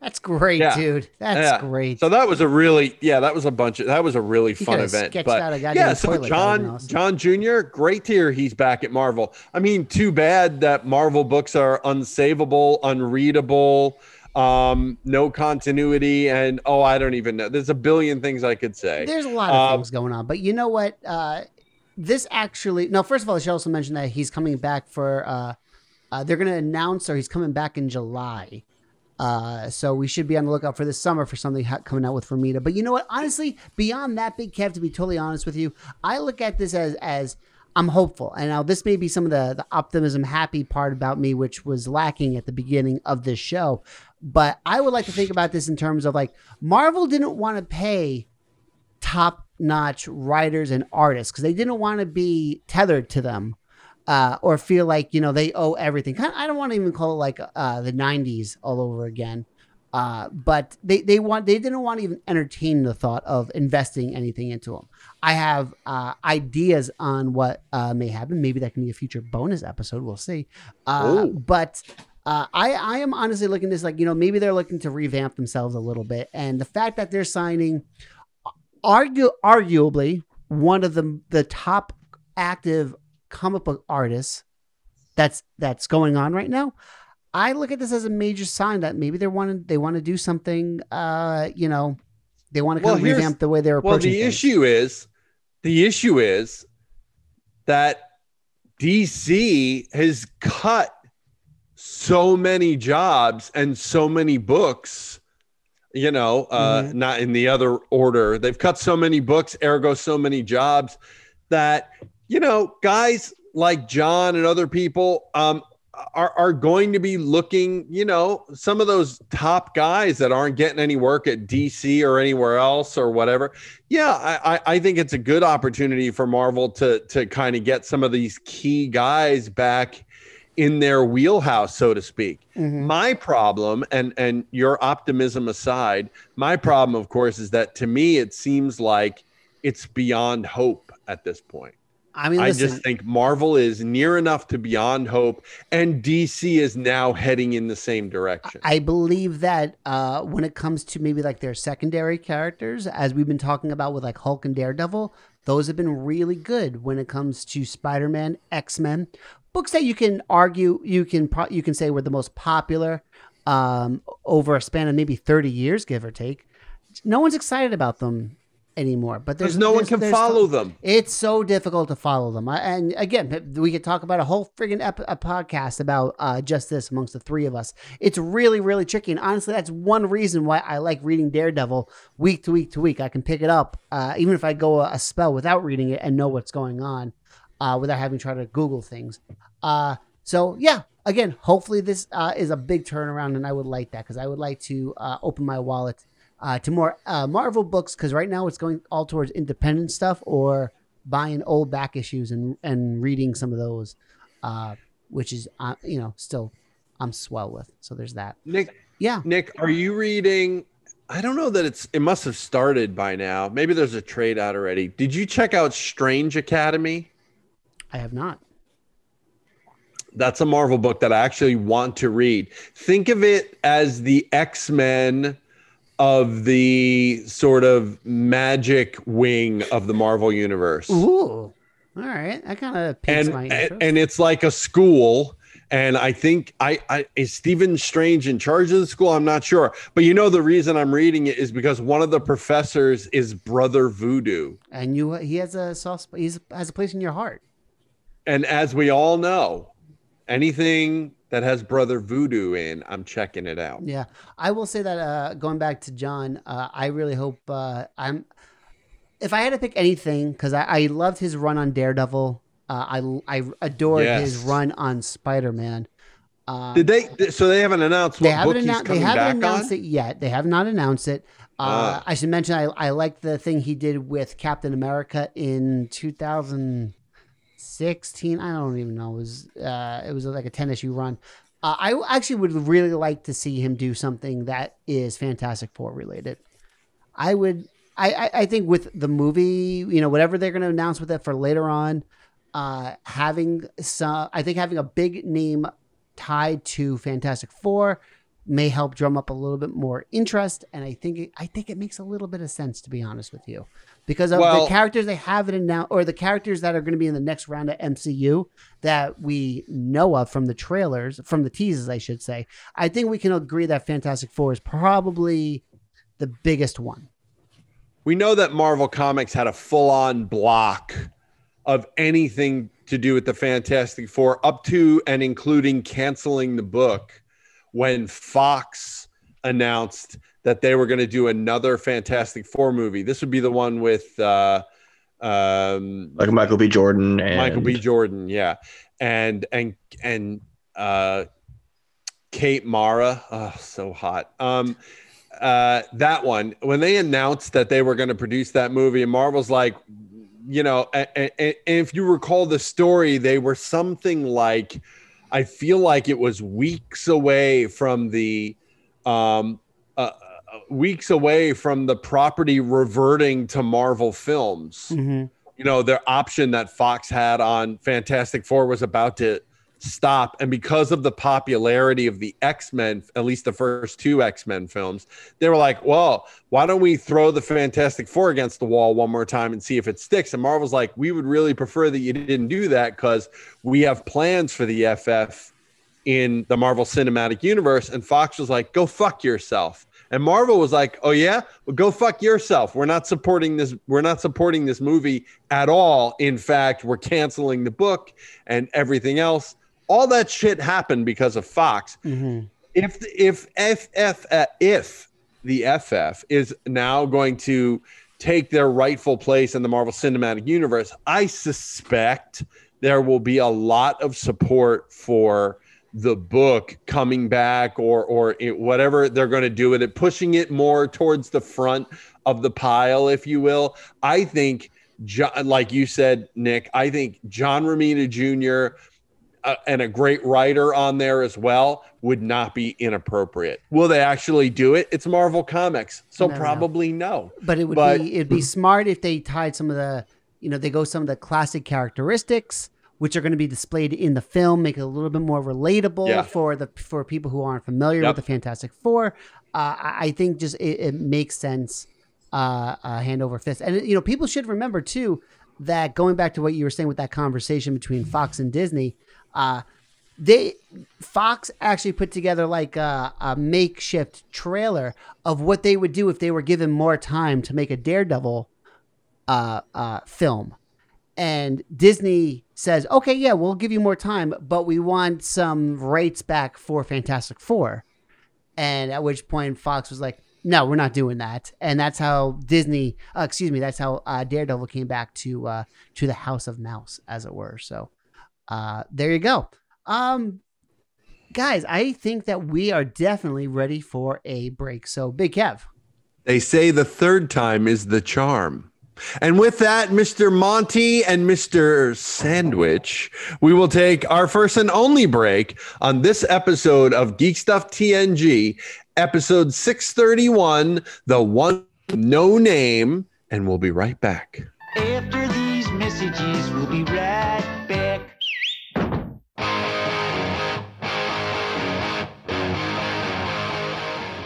that's great, Yeah. dude. That's Yeah. great. So that was a really yeah, that was a bunch of that was a really fun event. But out a yeah, so toilet. That would've been John awesome. John Jr. Great to hear he's back at Marvel. I mean, too bad that Marvel books are unsavable, unreadable, um, no continuity, and oh, I don't even know. There's a billion things I could say. There's a lot of Um, things going on, but you know what? Uh, this actually, no. First of all, I should also mention that he's coming back for. Uh, uh, they're going to announce, or he's coming back in July. Uh, so we should be on the lookout for this summer for something coming out with Romita. But you know what? Honestly, beyond that, Big Kev, to be totally honest with you, I look at this as as I'm hopeful. And now this may be some of the the optimism, happy part about me, which was lacking at the beginning of this show. But I would like to think about this in terms of like Marvel didn't want to pay top notch writers and artists because they didn't want to be tethered to them uh, or feel like you know they owe everything. Kind I don't want to even call it like uh, the '90s all over again. Uh, but they, they want they didn't want to even entertain the thought of investing anything into them. I have uh, ideas on what uh, may happen. Maybe that can be a future bonus episode. We'll see. Uh, but uh, I I am honestly looking at this like you know maybe they're looking to revamp themselves a little bit, and the fact that they're signing argue arguably one of the the top active comic book artists that's that's going on right now. I look at this as a major sign that maybe they want to they want to do something. Uh, you know, they want to kind of revamp the way they're Well, approaching the things. issue is the issue is that DC has cut so many jobs and so many books. You know, uh, Mm-hmm. not in the other order. They've cut so many books, ergo so many jobs that you know guys like John and other people um, are are going to be looking. You know, some of those top guys that aren't getting any work at DC or anywhere else or whatever. Yeah, I, I, I think it's a good opportunity for Marvel to to kind of get some of these key guys back in their wheelhouse, so to speak. My problem, and and your optimism aside, my problem, of course, is that to me it seems like it's beyond hope at this point. I mean, I just think Marvel is near enough to beyond hope, and DC is now heading in the same direction. I believe that uh, when it comes to maybe like their secondary characters, as we've been talking about with like Hulk and Daredevil, those have been really good when it comes to Spider Man, X Men, books that you can argue you can pro- you can say were the most popular um, over a span of maybe thirty years, give or take. No one's excited about them anymore, but there's no one there's- can there's- follow them. It's so difficult to follow them. I, and again, we could talk about a whole friggin' ep- a podcast about uh, just this amongst the three of us. It's really, really tricky. And honestly, that's one reason why I like reading Daredevil week to week to week. I can pick it up, uh, even if I go a, a spell without reading it and know what's going on uh, without having to try to Google things. Uh, so, yeah, again, hopefully this uh, is a big turnaround, and I would like that because I would like to uh, open my wallet uh, to more uh, Marvel books because right now it's going all towards independent stuff or buying old back issues and and reading some of those, uh, which is uh, you know still I'm swell with. So there's that. Nick, yeah, Nick, are you reading? I don't know that it's. It must have started by now. Maybe there's a trade out already. Did you check out Strange Academy? I have not. That's a Marvel book that I actually want to read. Think of it as the X Men of the sort of magic wing of the Marvel universe. Ooh, all right. That kind of piques and, my and and it's like a school and i think I, I is stephen strange in charge of the school i'm not sure but you know the reason i'm reading it is because one of the professors is brother voodoo and you he has a soft spot. He has a place in your heart. and as we all know anything that has brother voodoo in i'm checking it out Yeah, I will say that uh, going back to John, uh, I really hope uh, I'm. If I had to pick anything, because I, I loved his run on Daredevil, uh, I I adored his run on Spider Man. Uh, did they so they haven't announced they haven't announced. They haven't announced on it yet. They have not announced it. Uh, Ah. I should mention I I like the thing he did with Captain America in 2016. I don't even know. It was uh, it was like a 10 issue run. Uh, I actually would really like to see him do something that is Fantastic Four related. I would. I, I, I think with the movie, you know, whatever they're going to announce with it for later on, uh, having some, I think having a big name tied to Fantastic Four may help drum up a little bit more interest, and I think it, I think it makes a little bit of sense to be honest with you, because of Well- the characters they have it now, or the characters that are going to be in the next round of MCU that we know of from the trailers, from the teases, I should say. I think we can agree that Fantastic Four is probably the biggest one. we know that marvel comics had a full-on block of anything to do with the fantastic four up to and including canceling the book when fox announced that they were going to do another fantastic four movie this would be the one with uh um Like Michael B. Jordan and Michael B. Jordan, yeah, and and and uh, Kate Mara, oh, so hot. Um, uh, that one when they announced that they were going to produce that movie, and Marvel's like, you know, and, and, and if you recall the story, they were something like, I feel like it was weeks away from the, um, weeks away from the property reverting to Marvel Films Mm-hmm. you know, their option that Fox had on Fantastic Four was about to stop. And because of the popularity of the X Men, at least the first two X Men films, they were like, well, why don't we throw the Fantastic Four against the wall one more time and see if it sticks? And Marvel's like, we would really prefer that you didn't do that because we have plans for the FF in the Marvel Cinematic Universe. And Fox was like, go fuck yourself. And Marvel was like, "Oh yeah, well, go fuck yourself. We're not supporting this. We're not supporting this movie at all. In fact, we're canceling the book and everything else. All that shit happened because of Fox. Mm-hmm. If if FF uh, if the FF is now going to take their rightful place in the Marvel Cinematic Universe, I suspect there will be a lot of support for the book coming back or or it, whatever they're going to do with it pushing it more towards the front of the pile if you will i think john like you said nick i think john romita jr a, uh, and a great writer on there as well would not be inappropriate. Will they actually do it? It's Marvel Comics, so No, no. probably no. But it would be it'd be smart if they tied some of the you know they go some of the classic characteristics which are going to be displayed in the film, make it a little bit more relatable Yeah. for the for people who aren't familiar Yep. with the Fantastic Four. Uh, I think just it, it makes sense uh, uh, hand over fist, and you know people should remember too that going back to what you were saying with that conversation between Fox and Disney. Uh, they Fox actually put together like a, a makeshift trailer of what they would do if they were given more time to make a Daredevil uh, uh, film. And Disney says, okay, yeah, we'll give you more time, but we want some rights back for Fantastic Four. And at which point Fox was like, no, we're not doing that. And that's how Disney, uh, excuse me, that's how uh, Daredevil came back to uh, to the House of Mouse, as it were. So uh, there you go. Um, guys, I think that we are definitely ready for a break. So, Big Kev. They say the third time is the charm. And with that, Mr. Monty and Mr. Sandwich, we will take our first and only break on this episode of Geek Stuff TNG, episode 631, The One No Name, and we'll be right back. After these messages, we'll be right back.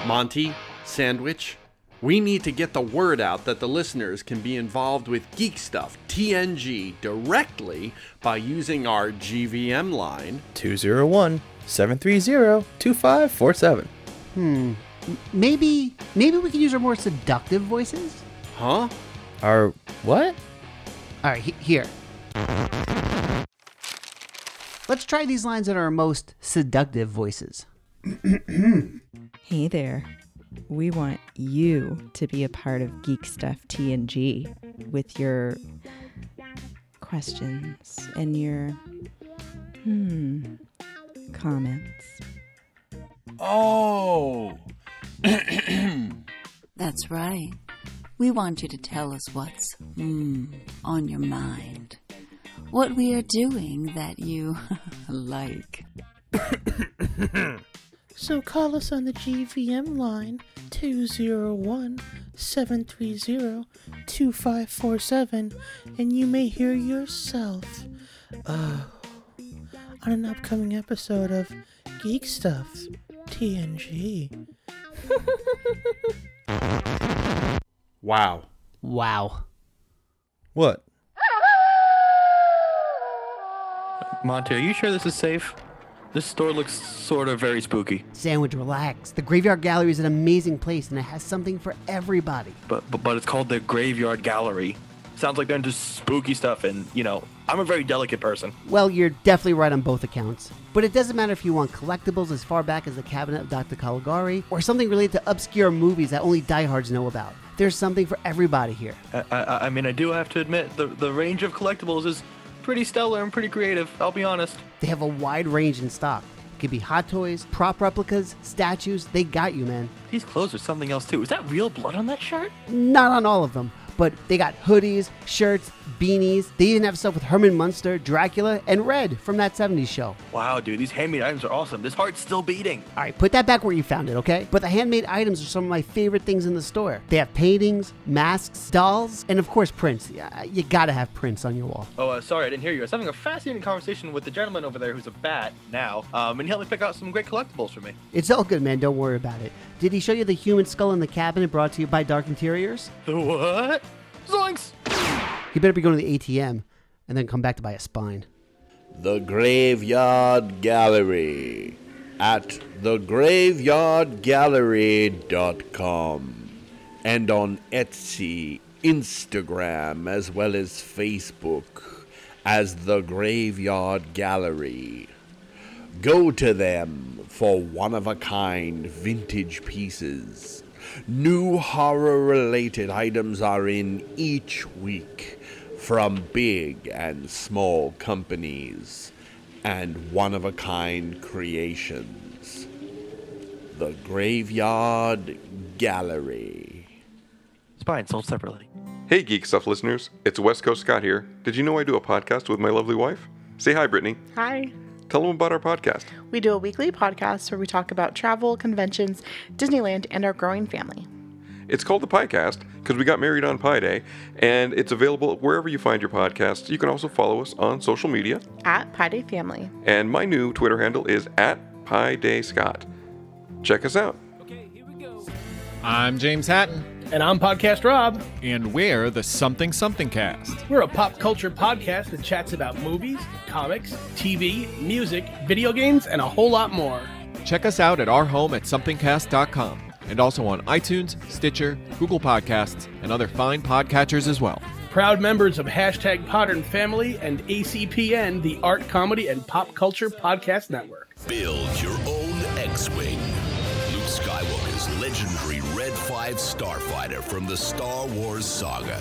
Monty, Sandwich, we need to get the word out that the listeners can be involved with Geek Stuff TNG directly by using our GVM line 201 730 2547. Hmm. Maybe, maybe we can use our more seductive voices. Huh? Our what? All right, he- here. Let's try these lines in our most seductive voices. Hey there. We want you to be a part of Geek Stuff TNG with your questions and your hmm comments. Oh. <clears throat> That's right. We want you to tell us what's mm, on your mind. What we are doing that you <laughs> like. <clears throat> So call us on the GVM line 201 730 2547 and you may hear yourself oh, on an upcoming episode of Geek Stuff TNG. <laughs> Wow. Wow. What? Monty, are you sure this is safe? This store looks sort of very spooky. Sandwich, relax. The Graveyard Gallery is an amazing place and it has something for everybody. But, but but it's called the Graveyard Gallery. Sounds like they're into spooky stuff, and you know, I'm a very delicate person. Well, you're definitely right on both accounts. But it doesn't matter if you want collectibles as far back as the Cabinet of Dr. Caligari or something related to obscure movies that only diehards know about. There's something for everybody here. I, I, I mean, I do have to admit the the range of collectibles is pretty stellar and pretty creative. I'll be honest. They have a wide range in stock. It could be hot toys, prop replicas, statues. They got you, man. These clothes are something else too. Is that real blood on that shirt? Not on all of them, but they got hoodies, shirts, beanies. They even have stuff with Herman Munster, Dracula, and Red from that 70s show. Wow, dude, these handmade items are awesome. This heart's still beating. All right, put that back where you found it, okay? But the handmade items are some of my favorite things in the store. They have paintings, masks, dolls, and of course prints. You gotta have prints on your wall. Oh, uh, sorry, I didn't hear you. I was having a fascinating conversation with the gentleman over there who's a bat now, um, and he helped me pick out some great collectibles for me. It's all good, man. Don't worry about it. Did he show you the human skull in the cabinet brought to you by Dark Interiors? The <laughs> what? Zoinks! He better be going to the ATM and then come back to buy a spine. The Graveyard Gallery at thegraveyardgallery.com and on Etsy, Instagram, as well as Facebook as The Graveyard Gallery. Go to them for one of a kind vintage pieces. New horror related items are in each week from big and small companies and one of a kind creations. The Graveyard Gallery. Spine sold separately. Hey, Geek Stuff listeners. It's West Coast Scott here. Did you know I do a podcast with my lovely wife? Say hi, Brittany. Hi. tell them about our podcast. We do a weekly podcast where we talk about travel, conventions, Disneyland, and our growing family. It's called the Piecast because we got married on Pi Day, and it's available wherever you find your podcasts. You can also follow us on social media. At Pi Day Family. And my new Twitter handle is at Pi Day Scott. Check us out. Okay, here we go. I'm James Hatton. And I'm Podcast Rob. And we're the Something Something Cast. We're a pop culture podcast that chats about movies, comics, TV, music, video games, and a whole lot more. Check us out at our home at somethingcast.com and also on iTunes, Stitcher, Google Podcasts, and other fine podcatchers as well. Proud members of hashtag Podern Family and ACPN, the Art, Comedy, and Pop Culture Podcast Network. Build your own X-Wing. Luke Skywalker's legendary Red 5 starfighter from the Star Wars saga.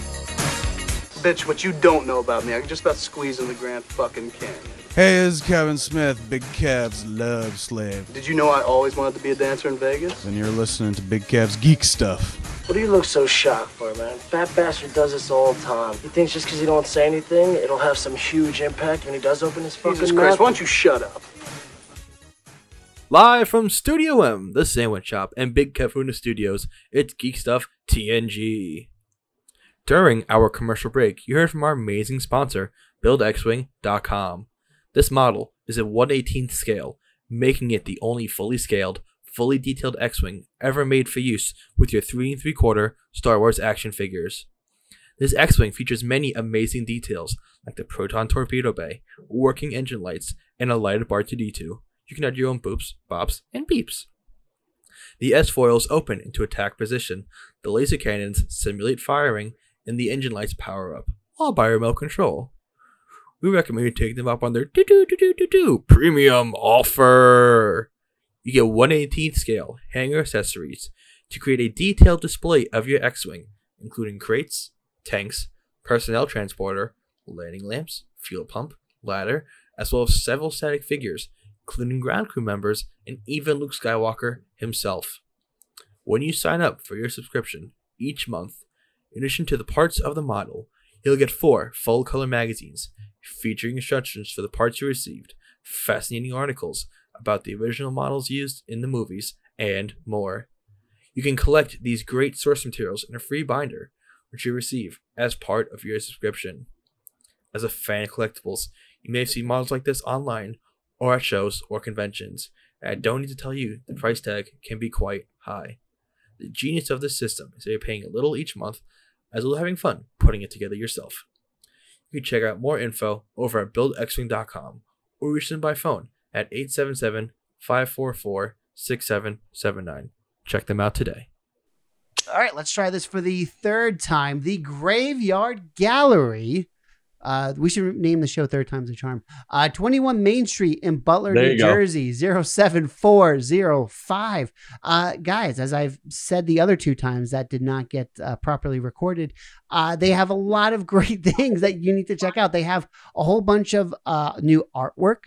Bitch, what you don't know about me, I can just about squeeze in the Grand fucking Canyon. Hey, this is Kevin Smith, Big Kev's love slave. Did you know I always wanted to be a dancer in Vegas? And you're listening to Big Kev's geek stuff. What do you look so shocked for, man? Fat bastard does this all the time. He thinks just because he don't say anything, it'll have some huge impact when he does open his fucking Jesus mouth. Christ, why don't you shut up? Live from Studio M, the sandwich shop, and Big Kefuna Studios, it's Geek Stuff TNG. During our commercial break, you heard from our amazing sponsor, BuildXWing.com. This model is a 118th scale, making it the only fully scaled, fully detailed X-Wing ever made for use with your 3 and 3 quarter Star Wars action figures. This X-Wing features many amazing details, like the proton torpedo bay, working engine lights, and a lighted R2D2. You can add your own boops, bops, and beeps. The S-foils open into attack position, the laser cannons simulate firing, and the engine lights power up, all by remote control. We recommend you take them up on their premium offer. You get 118th scale hangar accessories to create a detailed display of your X-wing, including crates, tanks, personnel transporter, landing lamps, fuel pump, ladder, as well as several static figures, including ground crew members and even Luke Skywalker himself. When you sign up for your subscription each month, in addition to the parts of the model, you'll get four full color magazines featuring instructions for the parts you received, fascinating articles about the original models used in the movies, and more. You can collect these great source materials in a free binder, which you receive as part of your subscription. As a fan of collectibles, you may see models like this online or at shows or conventions, and I don't need to tell you the price tag can be quite high. The genius of this system is that you're paying a little each month as well as having fun putting it together yourself. You can check out more info over at buildxwing.com or reach them by phone at 877 544 6779. Check them out today. All right, let's try this for the third time. The Graveyard Gallery. Uh, we should name the show Third Time's a Charm. Uh, 21 Main Street in Butler, New go. Jersey, 07405. Uh, guys, as I've said the other two times that did not get uh, properly recorded, uh, they have a lot of <laughs> great things that you need to check out. They have a whole bunch of uh, new artwork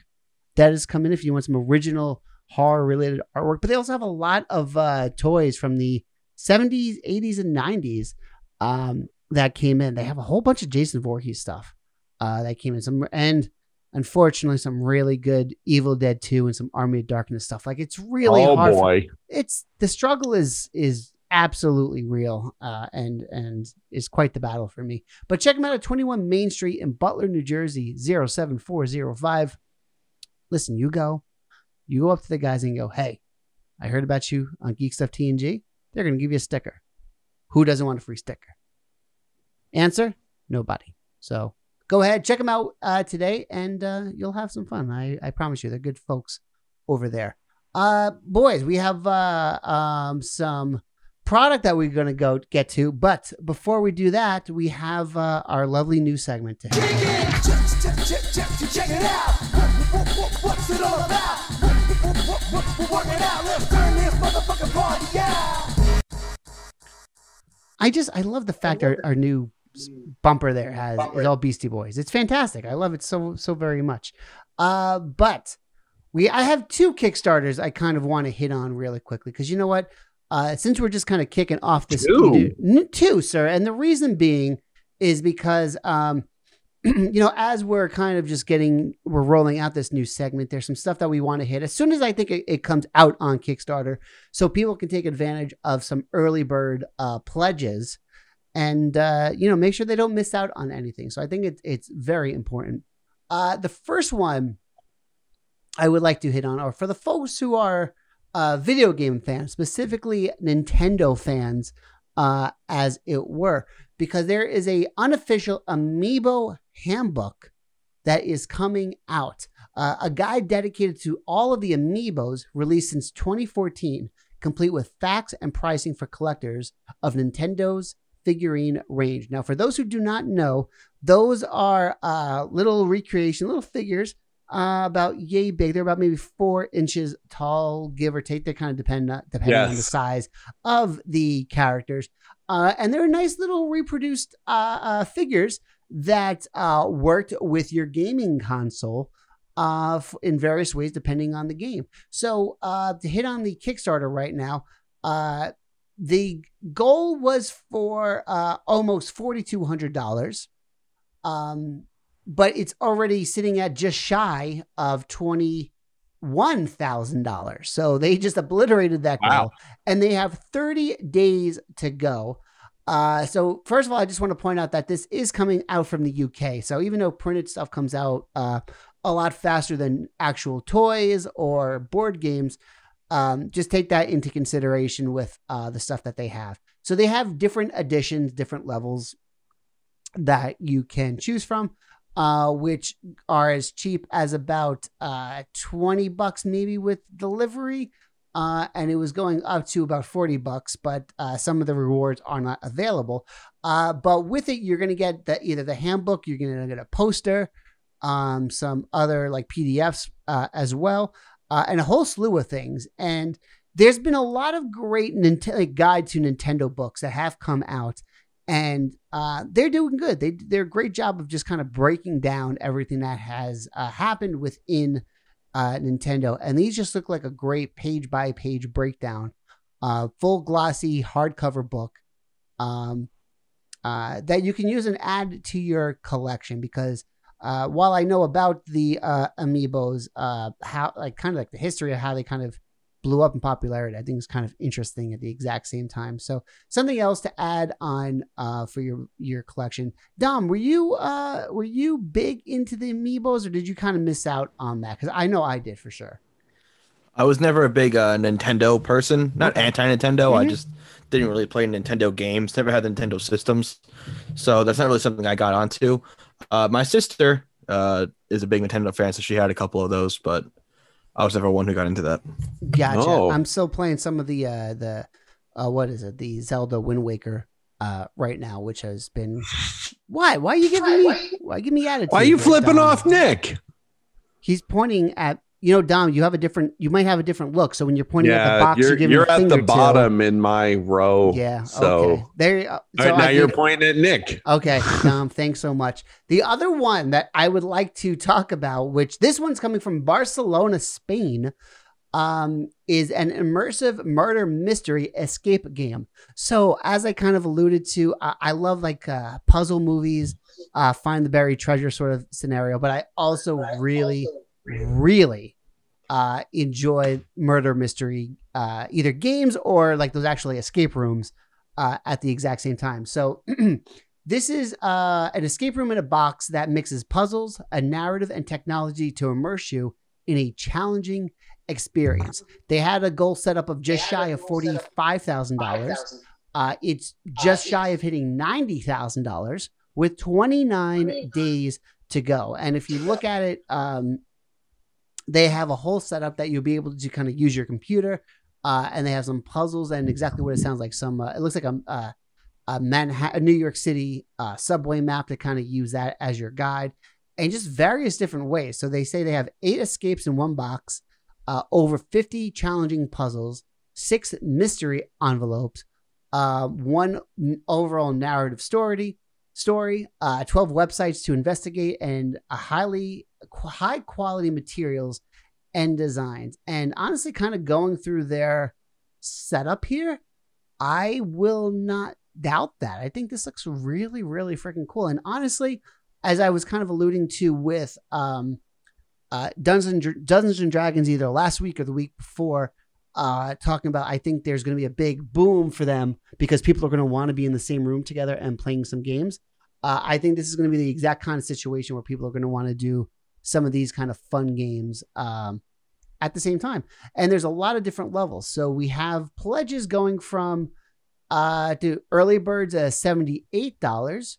that has come in if you want some original horror related artwork, but they also have a lot of uh, toys from the 70s, 80s, and 90s um, that came in. They have a whole bunch of Jason Voorhees stuff uh, that came in. Some and unfortunately some really good Evil Dead 2 and some Army of Darkness stuff. Like it's really Oh, hard. for- boy. it's the struggle is is absolutely real uh, and and is quite the battle for me. But check them out at 21 Main Street in Butler, New Jersey, 07405. Listen, you go, you go up to the guys and go, hey, I heard about you on Geek Stuff TNG. They're going to give you a sticker. Who doesn't want a free sticker? Answer: Nobody. So go ahead, check them out uh, today, and uh, you'll have some fun. I, I promise you, they're good folks over there. Uh, boys, we have uh, um, some product that we're going to go get to. But before we do that, we have uh, our lovely new segment to hit. Check it out. What's it all about? We're out. Let's turn this motherfucking party out. I just I love the fact our, our new s- bumper there has is all Beastie Boys. It's fantastic. I love it so so very much. Uh, but we I have two Kickstarters I kind of want to hit on really quickly because you know what? Uh, since we're just kind of kicking off this Two? N- two, sir, and the reason being is because um, <clears throat> you know, as we're kind of just getting, we're rolling out this new segment, there's some stuff that we want to hit as soon as I think it, it comes out on Kickstarter so people can take advantage of some early bird uh, pledges and, uh, you know, make sure they don't miss out on anything. So I think it's, it's very important. Uh, the first one I would like to hit on are for the folks who are uh, video game fans, specifically Nintendo fans, uh, as it were, because there is a unofficial Amiibo handbook that is coming out. Uh, a guide dedicated to all of the Amiibos released since 2014, complete with facts and pricing for collectors of Nintendo's figurine range. Now, for those who do not know, those are uh, little recreation, little figures uh, about yay big. They're about maybe four inches tall, give or take. They kind of depend on, depending on the size of the characters. Uh, and they're nice little reproduced uh, uh, figures that uh, worked with your gaming console uh, in various ways depending on the game. So uh, to hit on the Kickstarter right now, uh, the goal was for uh, almost forty two hundred dollars, um, but it's already sitting at just shy of twenty one thousand dollars. So they just obliterated that goal, Wow. and they have thirty days to go. Uh, so first of all, I just want to point out that this is coming out from the UK. So even though printed stuff comes out uh, a lot faster than actual toys or board games, um, just take that into consideration with uh, the stuff that they have. So they have different editions, different levels that you can choose from, uh, which are as cheap as about uh, 20 bucks, maybe with delivery. Uh, and it was going up to about 40 bucks, but uh, some of the rewards are not available. Uh, but with it, you're going to get the, either the handbook, you're going to get a poster, um, some other like PDFs uh, as well, uh, and a whole slew of things. And there's been a lot of great Nint- like guide to Nintendo books that have come out, and uh, they're doing good. They they're a great job of just kind of breaking down everything that has uh, happened within uh, Nintendo, and these just look like a great page by page breakdown, uh, full glossy hardcover book. Um, uh, that you can use and add to your collection because uh, while I know about the uh, amiibos, uh, how like kind of like the history of how they kind of blew up in popularity, I think is kind of interesting at the exact same time. So something else to add on uh, for your your collection. Dom, were you uh, were you big into the amiibos, or did you kind of miss out on that? Because I know I did for sure. I was never a big uh, Nintendo person, not anti Nintendo. I Mhm. just didn't really play Nintendo games. Never had Nintendo systems, so that's not really something I got onto. Uh, my sister uh, is a big Nintendo fan, so she had a couple of those, but I was never one who got into that. Gotcha. Oh. I'm still playing some of the uh the uh what is it? The Zelda Wind Waker uh right now, which has been <laughs> why? Why are you giving me why give me attitude? Why are you there, flipping Dom? off Nick? He's pointing at you know, Dom, you have a different you might have a different look. So when you're pointing at the box, you're, you're, giving you're at the to- bottom in my row. Yeah. So okay. There. Uh, so right, now I you're think- pointing at Nick. Okay, <laughs> Dom, thanks so much. The other one that I would like to talk about, which this one's coming from Barcelona, Spain, um, is an immersive murder mystery escape game. So, as I kind of alluded to, I, I love like uh, puzzle movies, uh, find the buried treasure sort of scenario, but I also really, really uh, enjoy murder mystery, uh, either games or like those actually escape rooms uh, at the exact same time. So <clears throat> this is uh, an escape room in a box that mixes puzzles, a narrative, and technology to immerse you in a challenging experience. They had a goal set up of just shy of forty-five thousand dollars. Uh, it's just shy of hitting ninety thousand dollars with twenty-nine days to go. And if you look at it, um, they have a whole setup that you'll be able to kind of use your computer uh, and they have some puzzles and exactly what it sounds like. Some uh, it looks like a, a, a Manhattan, New York City uh, subway map to kind of use that as your guide, and just various different ways. So they say they have eight escapes in one box, uh, over fifty challenging puzzles, six mystery envelopes, uh, one overall narrative story, story, uh, 12 websites to investigate, and a highly high quality materials and designs. And honestly, kind of going through their setup here, I will not doubt that. I think this looks really, really freaking cool. And honestly, as I was kind of alluding to with um, uh, Dungeons and, Dungeons and Dragons, either last week or the week before, uh, talking about I think there's going to be a big boom for them because people are going to want to be in the same room together and playing some games. Uh, I think this is going to be the exact kind of situation where people are going to want to do some of these kind of fun games um, at the same time. And there's a lot of different levels. So we have pledges going from uh, to early birds at seventy-eight dollars,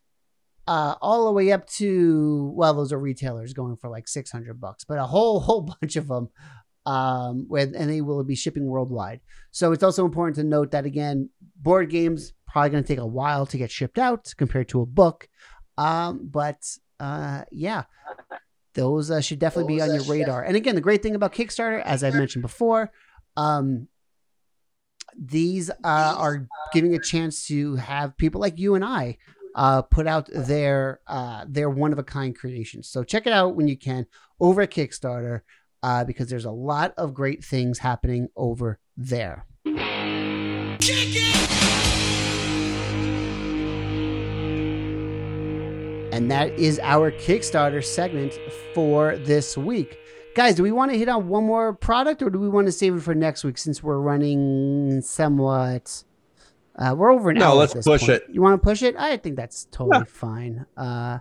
uh, all the way up to well, those are retailers going for like six hundred bucks, but a whole whole <laughs> bunch of them um, where, and they will be shipping worldwide. So it's also important to note that again, board games probably going to take a while to get shipped out compared to a book. Um, but uh, yeah, those uh, should definitely be on your radar. And again, the great thing about Kickstarter, as I've mentioned before, um, these uh, are giving a chance to have people like you and I uh, put out their uh, their one of a kind creations. So check it out when you can over at Kickstarter uh, because there's a lot of great things happening over there. And that is our Kickstarter segment for this week. Guys, do we want to hit on one more product or do we want to save it for next week since we're running somewhat? Uh, we're over an No, hour. let's push point. it. You want to push it? I think that's totally fine, uh,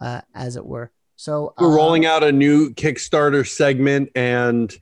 uh, as it were. So We're uh, rolling out a new Kickstarter segment and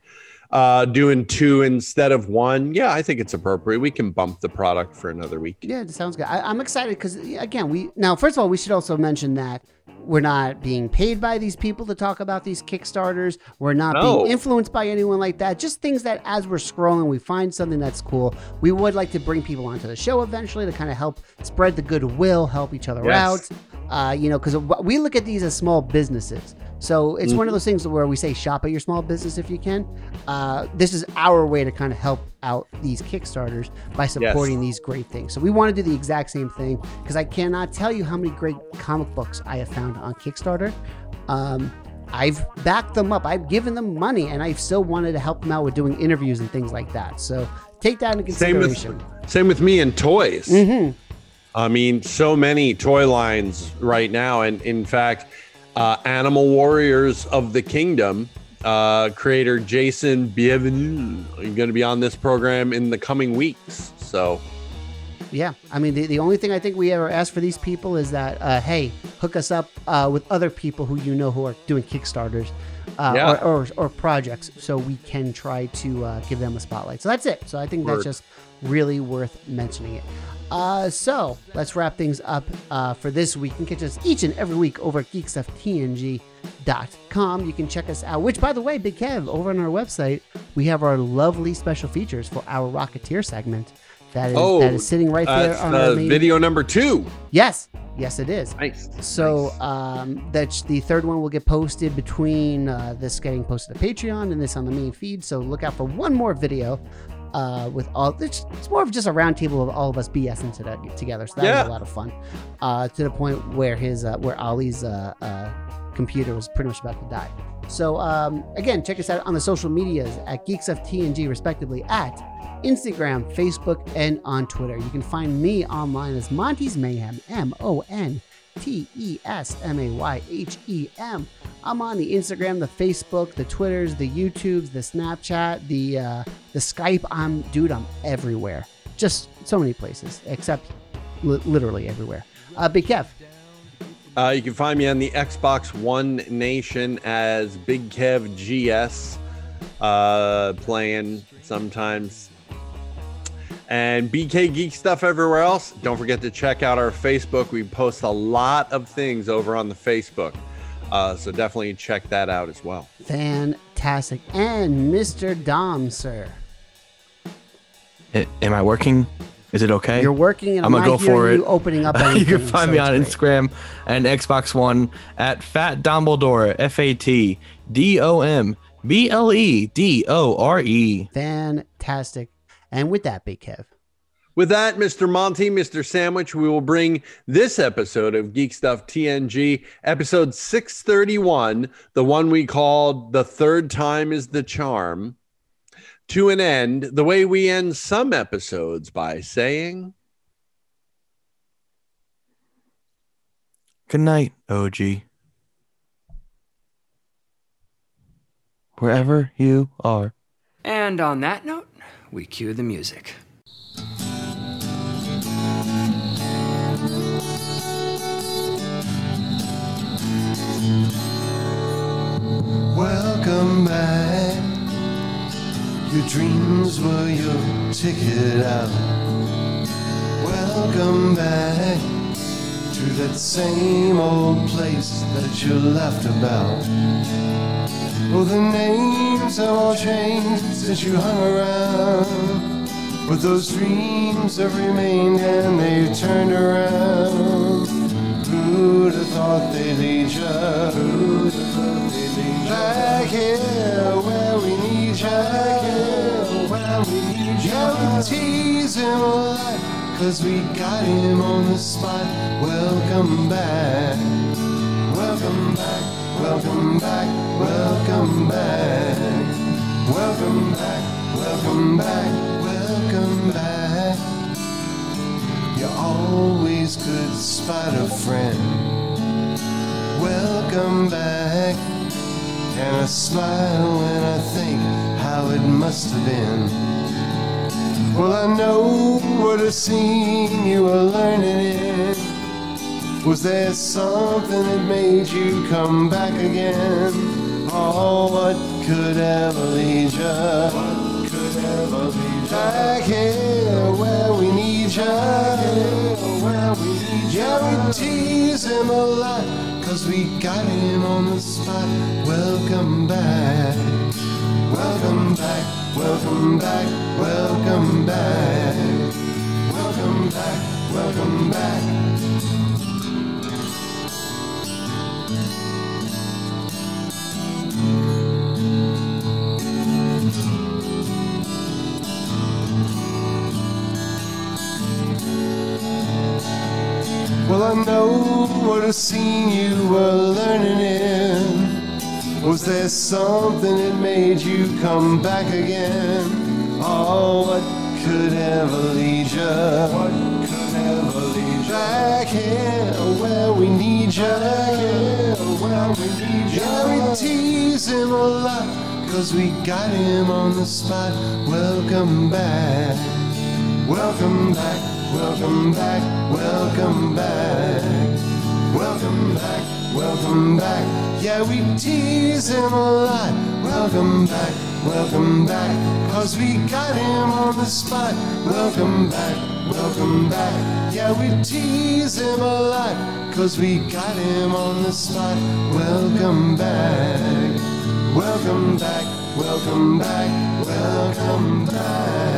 uh, doing two instead of one. Yeah, I think it's appropriate. We can bump the product for another week. Yeah, it sounds good. I, I'm excited because again, we now first of all we should also mention that we're not being paid by these people to talk about these Kickstarters. We're not No. being influenced by anyone like that. Just things that as we're scrolling, we find something that's cool. We would like to bring people onto the show eventually to kind of help spread the goodwill, help each other Yes. out. Uh, you know, because we look at these as small businesses. So it's one of Mhm. those things where we say shop at your small business if you can. Uh, this is our way to kind of help out these Kickstarters by supporting these great things. So we want to do the exact same thing because I cannot tell you how many great comic books I have found on Kickstarter. Um, I've backed them up. I've given them money, and I've still wanted to help them out with doing interviews and things like that. So take that into Same consideration. with same with me and toys. Mhm. I mean, so many toy lines right now, and in fact, uh, Animal Warriors of the Kingdom uh, creator Jason Bienvenu is going to be on this program in the coming weeks. So Yeah, I mean, the, the only thing I think we ever ask for these people is that, uh, hey, hook us up uh, with other people who you know who are doing Kickstarters uh, Yeah. or, or, or projects so we can try to uh, give them a spotlight. So that's it. So I think that's just really worth mentioning it. Uh, so let's wrap things up uh, for this week. You can catch us each and every week over at geekstufftng.com. You can check us out, which, by the way, Big Kev, over on our website, we have our lovely special features for our Rocketeer segment. That is, oh, that is sitting right there that's on uh, our main video number two. Yes, yes, it is. Nice. So um, that's the third one will get posted between uh, this getting posted to Patreon and this on the main feed. So look out for one more video uh, with all. It's, it's more of just a roundtable of all of us BSing to, together. So that Yeah. was a lot of fun. Uh, to the point where his uh, where Ollie's uh, uh, computer was pretty much about to die. So um, again, check us out on the social medias at Geeks of TNG, respectively, at Instagram, Facebook, and on Twitter. You can find me online as Monty's Mayhem, M O N T E S M A Y H E M. I'm on the Instagram, the Facebook, the Twitters, the YouTubes, the Snapchat, the uh, the Skype. I'm dude, I'm everywhere. Just so many places, except li- literally everywhere. Uh, Big Kev. Uh, you can find me on the Xbox One Nation as Big Kev GS, uh, playing sometimes. And BK Geek stuff everywhere else. Don't forget to check out our Facebook. We post a lot of things over on the Facebook. Uh, so definitely check that out as well. Fantastic. And Mr. Dom, sir. I- am I working? Is it okay? You're working, and I'm I'm gonna not go for hearing it. you opening up <laughs> you can find so me on great. Instagram and Xbox One at Fat Dombledore. F A T D O M B L E D O R E. Fantastic. And with that, Big Kev. With that, Mr. Monty, Mr. Sandwich, we will bring this episode of Geek Stuff TNG, episode 631, the one we called The Third Time is the Charm, to an end the way we end some episodes by saying, Good night, OG. Wherever you are. And on that note, we cue the music. Welcome back. Your dreams were your ticket out. Welcome back to that same old place that you laughed about. Well, the names have all changed since you hung around. But those dreams have remained and they've turned around. Who'd have thought they'd lead you? Who'd have thought they'd lead you? Back here where we need you. Back here where we need you. Yeah, we tease cause we got him on the spot. Welcome back. Welcome back. Welcome back. Welcome back. Welcome back. Welcome back. Welcome back. You always could spot a friend. Welcome back. And I smile when I think how it must have been. Well, I know what a scene you were learning in. Was there something that made you come back again? Oh, what could ever lead you? Could? Back here where we need you. Where we need you. Yeah, we tease him a lot, cause we got him on the spot. Welcome back. Welcome back. Welcome back. Welcome back. Welcome back. Welcome back. Well, I know what a scene you were learning in. Was there something that made you come back again? Oh, what could ever lead you? What could ever lead you? Back here where we need you. Back here where we need you. Yeah, we tease him a lot, cause we got him on the spot. Welcome back. Welcome back. Welcome back, welcome back, welcome back, welcome back. Yeah, we tease him a lot. Welcome back, welcome back, cause we got him on the spot. Welcome back, welcome back. Yeah, we tease him a lot, cause we got him on the spot. Welcome back, welcome back, welcome back, welcome back.